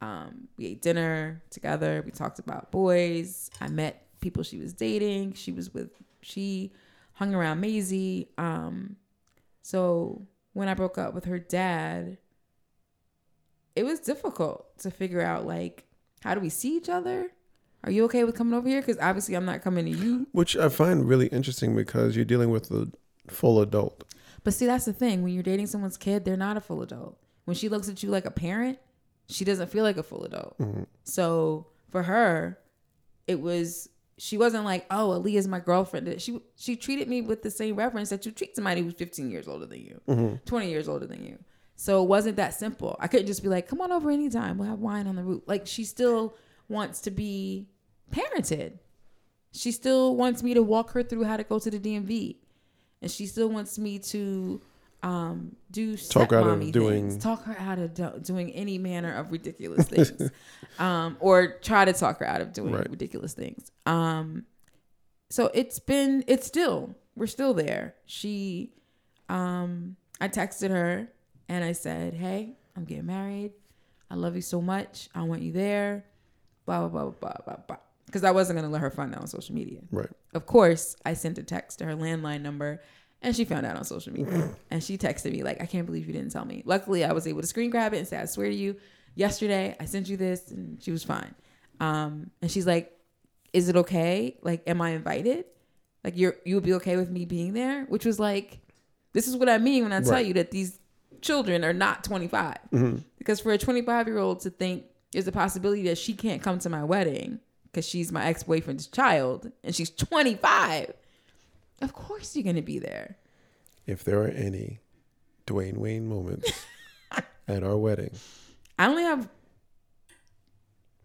Um, we ate dinner together. We talked about boys. I met people she was dating. She was with she hung around Maisie. Um, so when I broke up with her dad, it was difficult to figure out like how do we see each other? Are you okay with coming over here? Because obviously I'm not coming to you. Which I find really interesting because you're dealing with a full adult. But see, that's the thing. When you're dating someone's kid, they're not a full adult. When she looks at you like a parent, she doesn't feel like a full adult. Mhm. So for her, it was she wasn't like, oh, Aaliyah's my girlfriend. She she treated me with the same reverence that you treat somebody who's 15 years older than you, Mhm. 20 years older than you. So it wasn't that simple. I couldn't just be like, come on over anytime. We'll have wine on the roof. Like she still wants to be parented. She still wants me to walk her through how to go to the DMV, and she still wants me to um, do Talk her out of doing- things, talk her out of do- doing any manner of ridiculous things, um, or try to talk her out of doing Right. ridiculous things. Um, so it's been, it's still, we're still there. She, um, I texted her and I said, "Hey, I'm getting married. I love you so much. I want you there." Blah blah blah blah blah blah. Because I wasn't gonna let her find out on social media. Right. Of course, I sent a text to her landline number, and she found out on social media. and she texted me like, "I can't believe you didn't tell me." Luckily, I was able to screen grab it and say, "I swear to you, yesterday I sent you this," and she was fine. Um, and she's like, "Is it okay? Like, am I invited? Like, you're you would be okay with me being there?" Which was like, this is what I mean when I tell Right. you that these children are not 25. Mhm. Because for a 25 year old to think there's a possibility that she can't come to my wedding because she's my ex boyfriend's child and she's 25, of course you're going to be there. If there are any Dwayne Wayne moments at our wedding, I only have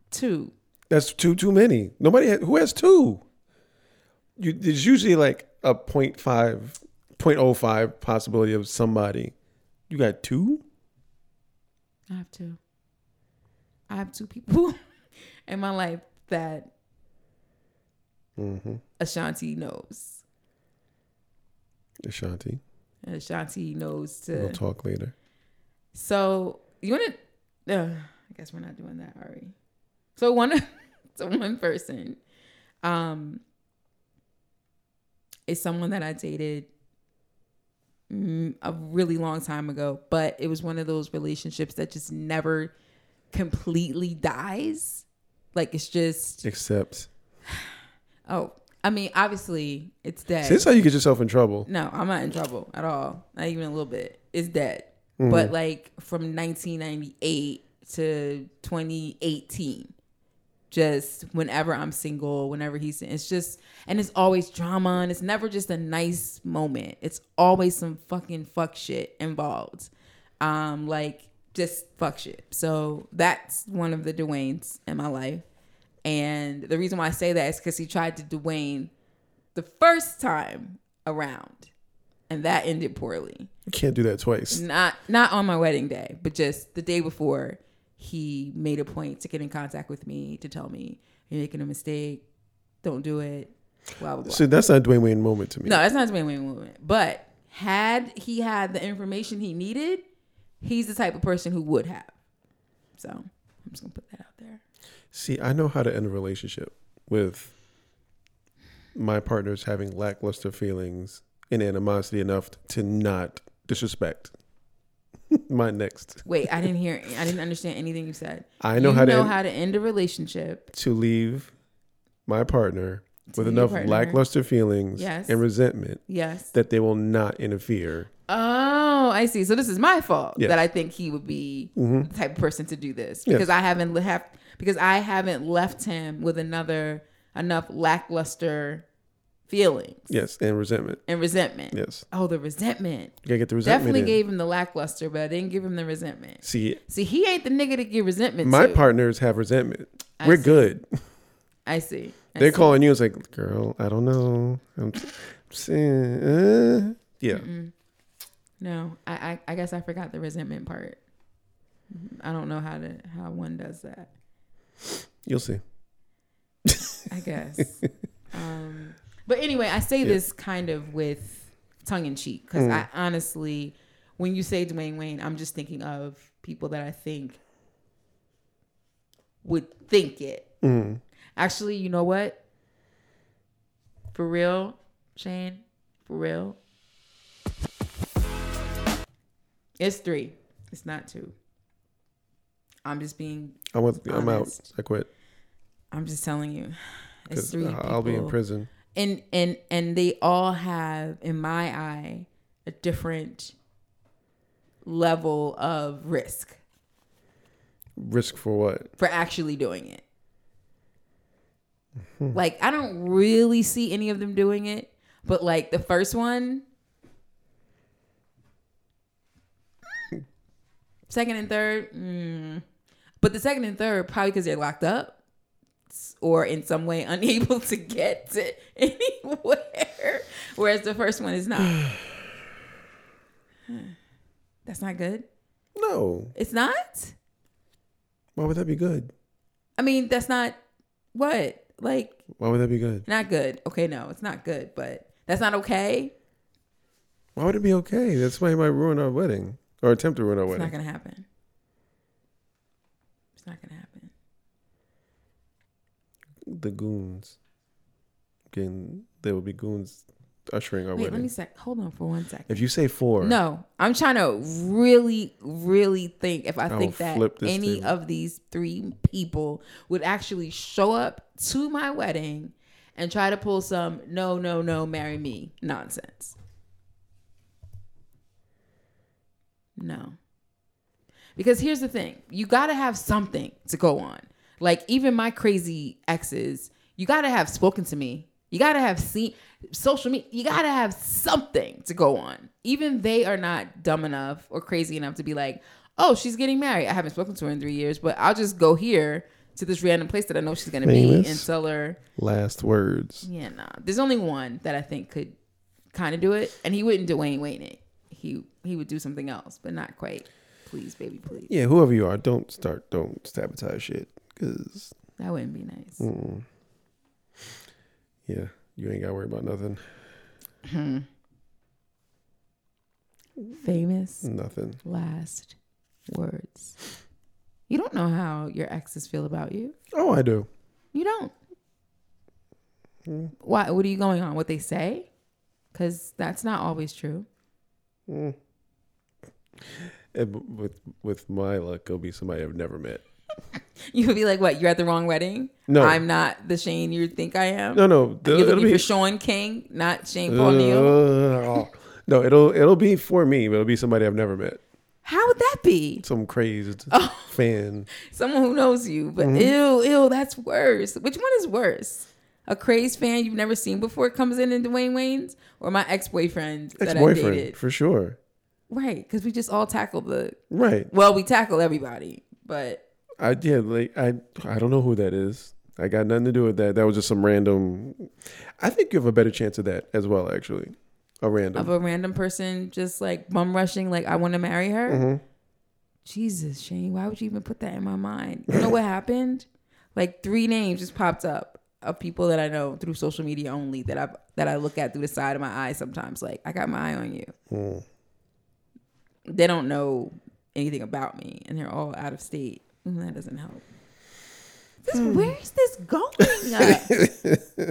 two. that's too too many. Nobody ha- who has two. You, there's usually like a 0.5, 0.05 possibility of somebody. You got two. I have two. I have two people in my life that Mm-hmm. Ashanti knows. Ashanti. And Ashanti knows to. We'll talk later. So you want to? Uh, I guess we're not doing that, are we? So one, so one person, um, is someone that I dated mm, a really long time ago, but it was one of those relationships that just never completely dies. Like it's just Except, oh, I mean, obviously it's dead. see, this how you get yourself in trouble. No, I'm not in trouble at all. Not even a little bit. It's dead. Mhm. But like from 1998 to 2018, just whenever I'm single, whenever he's, it's just, and it's always drama and it's never just a nice moment. It's always some fucking fuck shit involved. Um, like just fuck shit. So that's one of the Dwayne's in my life. And the reason why I say that is because he tried to Dwayne the first time around, and that ended poorly. You can't do that twice. Not not on my wedding day, but just the day before. He made a point to get in contact with me to tell me you're making a mistake. Don't do it. Blah blah blah. See, that's not a Dwayne Wayne moment to me. No, that's not a Dwayne Wayne movement. But had he had the information he needed, he's the type of person who would have. So I'm just gonna put that out there. See, I know how to end a relationship with my partners having lackluster feelings and animosity enough to not disrespect my next. Wait, I didn't hear. I didn't understand anything you said. I know you how to know end, how to end a relationship. to leave my partner with enough partner. lackluster feelings Yes. and resentment Yes. that they will not interfere. Oh, I see. So this is my fault Yes. that I think he would be Mhm. the type of person to do this Yes. because I haven't have because I haven't left him with another enough lackluster feelings Yes, and resentment. and resentment. Yes, Oh, the resentment. you gotta get the resentment. Definitely in. gave him the lackluster, but I didn't give him the resentment. See, See, he ain't the nigga to give resentment my to. partners have resentment. I We're see. good. I see. I They're see. calling you. It's like, girl, I don't know. I'm saying, uh, yeah. Mm-mm. No, I, I I guess I forgot the resentment part. I don't know how to how one does that. You'll see. I guess. um, but anyway, I say Yeah. this kind of with tongue in cheek because Mm. I honestly, when you say Dwayne Wayne, I'm just thinking of people that I think would think it. Mm. Actually, you know what? For real, Shane, for real. It's three. It's not two. I'm just being. I'm with, I'm out. I quit I'm just telling you. It's three. I'll be in prison. and and and they all have in my eye a different level of risk Risk for what? for actually doing it like i don't really see any of them doing it but like the first one second and third mm, but the second and third probably because they're locked up or in some way unable to get to anywhere whereas the first one is not that's not good No. it's not Why would that be good? i mean that's not what like Why would that be good? not good okay no it's not good but that's not okay Why would it be okay? That's why it might ruin our wedding or attempt to ruin our it's wedding. not gonna happen it's not gonna happen the goons. Again, there will be goons ushering our wait wedding. let me sec hold on for one second if you say four, No, I'm trying to really, really think if I, will think that flip this any of these three people would actually show up to my wedding and try to pull some no, no, no, marry me nonsense. No. Because here's the thing you got to have something to go on. Like, even my crazy exes, you got to have spoken to me. You got to have seen social media. You got to have something to go on. Even they are not dumb enough or crazy enough to be like, oh, she's getting married. I haven't spoken to her in three years, but I'll just go here to this random place that I know she's going to be and tell her, last words. yeah, nah. There's only one that I think could kind of do it, and he wouldn't Dwayne Wayne it. He he would do something else, but not quite. Please, baby, please. Yeah, whoever you are, don't start, don't sabotage shit, because That wouldn't be nice. mm, yeah, you ain't got to worry about nothing, Famous nothing. last words. You don't know how your exes feel about you. Oh, I do. You don't. Mm. Why? What are you going on? What they say? Because that's not always true. Mm. And with with my luck, it'll be somebody I've never met. You would be like, "What? You're at the wrong wedding? No, I'm not the Shane you think I am. no, no. You're it'll looking be for Shaun King, not Shane Paul Neal. Uh, no, it'll it'll be for me, but it'll be somebody I've never met. How would that be? Some crazed Oh. fan. Someone who knows you, but Mm-hmm. ew, ew, that's worse. Which one is worse? A crazed fan you've never seen before comes in in Dwayne Wayne's, or my ex boyfriend that I boyfriend, dated? for sure. Right, because we just all tackle the. Right. Well, we tackle everybody, but I yeah, like I I don't know who that is. I got nothing to do with that. That was just some random. I think you have a better chance of that as well. Actually, a random. of a random person just like bum rushing, like I want to marry her. Mhm. Jesus, Shane, why would you even put that in my mind? You know what happened? Like three names just popped up of people that I know through social media only that I that I look at through the side of my eye sometimes. Like I got my eye on you. Mm. They don't know anything about me, and they're all out of state. And that doesn't help. This, where is this going?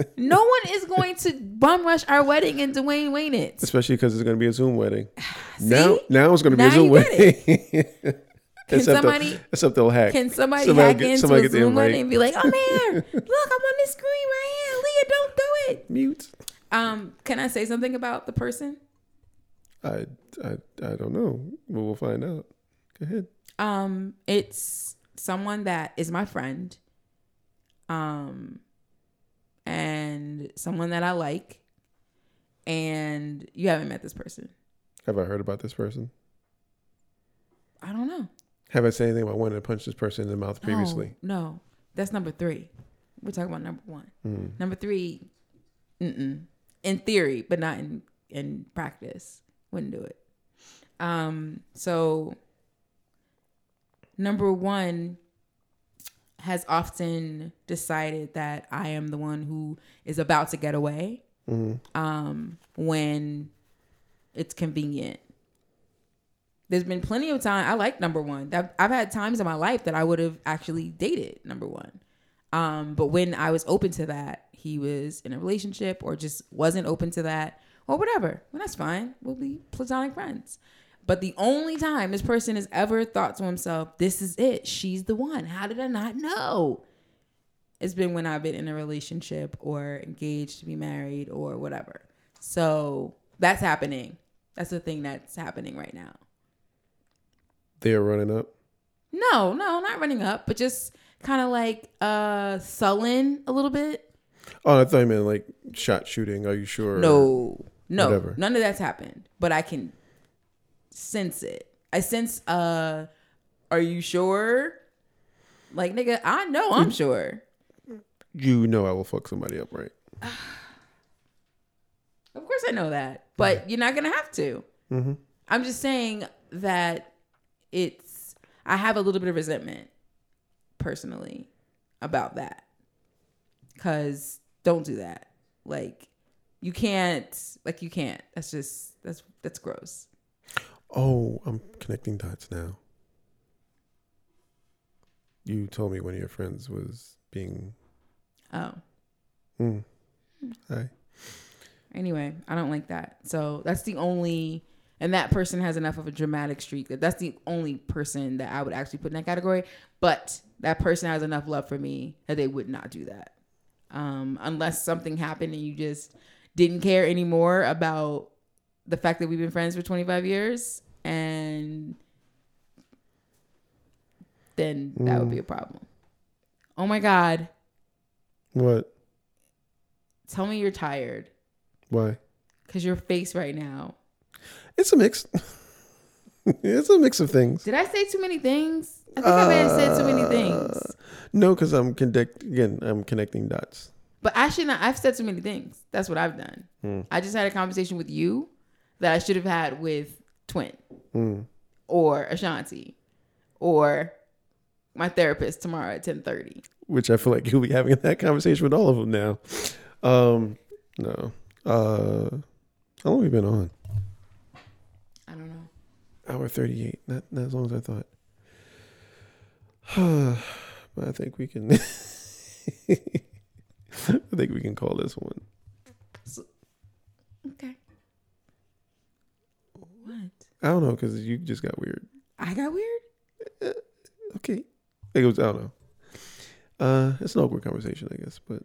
no one is going to bum rush our wedding in Dwayne Wayne it. Especially because it's going to be a Zoom wedding. Now, now it's going to be Now a Zoom wedding. Can except somebody- they'll, except they'll hack. Can somebody, Somebody hack get- into somebody a Zoom wedding and be like, "Oh man, look, I'm on this screen right here. Leah, don't do it." Mute. Um, can I say something about the person? I, I, I don't know. But we'll find out. Go ahead. Um, it's someone that is my friend. Um, and someone that I like. And you haven't met this person. Have I heard about this person? I don't know. Have I said anything about wanting to punch this person in the mouth previously? No, no. that's number three. We're talking about number one. Mm. Number three, mm-mm. in theory, but not in in practice. Wouldn't do it. Um. So number one has often decided that I am the one who is about to get away. Mm. Um. When it's convenient. There's been plenty of time. I like number one. That I've had times in my life that I would have actually dated number one. Um, but when I was open to that, he was in a relationship or just wasn't open to that or whatever. Well, that's fine. We'll be platonic friends. But the only time this person has ever thought to himself, this is it. She's the one. How did I not know? It's been when I've been in a relationship or engaged to be married or whatever. So that's happening. That's the thing that's happening right now. They're running up. No, no, not running up, but just kind of like uh sullen a little bit. Oh, I thought you meant like shot shooting. Are you sure? No, no, whatever. none of that's happened. But I can sense it. I sense. uh Are you sure? Like nigga, I know I'm sure. You know I will fuck somebody up, right? Of course I know that, but you're not gonna have to. Mm-hmm. I'm just saying that it's. I have a little bit of resentment, personally, about that. Cause don't do that. Like, you can't. Like you can't. That's just that's that's gross. Oh, I'm connecting dots now. You told me one of your friends was being. Oh. Mm. Hi. Anyway, I don't like that. So that's the only, and that person has enough of a dramatic streak that that's the only person that I would actually put in that category. But that person has enough love for me that they would not do that. Um, unless something happened and you just didn't care anymore about the fact that we've been friends for 25 years and then that would be a problem. Oh my God. What? Tell me you're tired Why? because your face right now. It's a mix. it's a mix of things. Did I say too many things? I think I may have said too many things. Uh, No, because I'm connect again. I'm connecting dots. But I should not. I've said too many things. That's what I've done. Hmm. I just had a conversation with you that I should have had with Twin Mm. or Ashanti or my therapist tomorrow at ten thirty. Which I feel like you'll be having that conversation with all of them now. Um, no. Uh, how long have we been on? I don't know. Hour thirty-eight. Not not as long as I thought. but I think we can. I think we can call this one. Okay. What? I don't know because you just got weird. I got weird. Okay. It was I don't know. Uh, it's an awkward conversation, I guess, but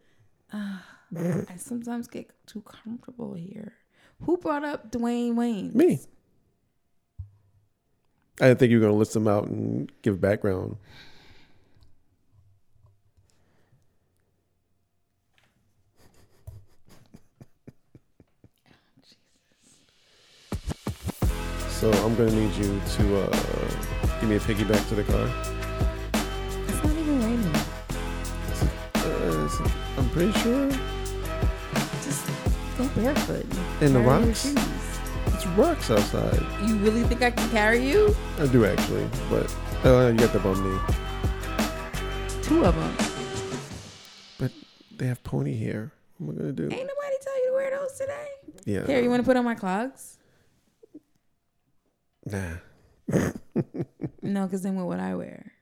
I sometimes get too comfortable here. Who brought up Dwayne Wayne? me. I didn't think you were gonna list them out and give background. So I'm gonna need you to uh, give me a piggyback to the car. It's not even raining. Uh, it's- I'm pretty sure Just go barefoot. In the Wear your rocks? shoes. it's rocks outside. You really think I can carry you? I do actually, but uh, you got the bum knee. Two of them. But they have pony hair. What am I gonna do? Ain't nobody tell you to wear those today. Yeah. Here, you want to put on my clogs? Nah. No, because then what would I wear?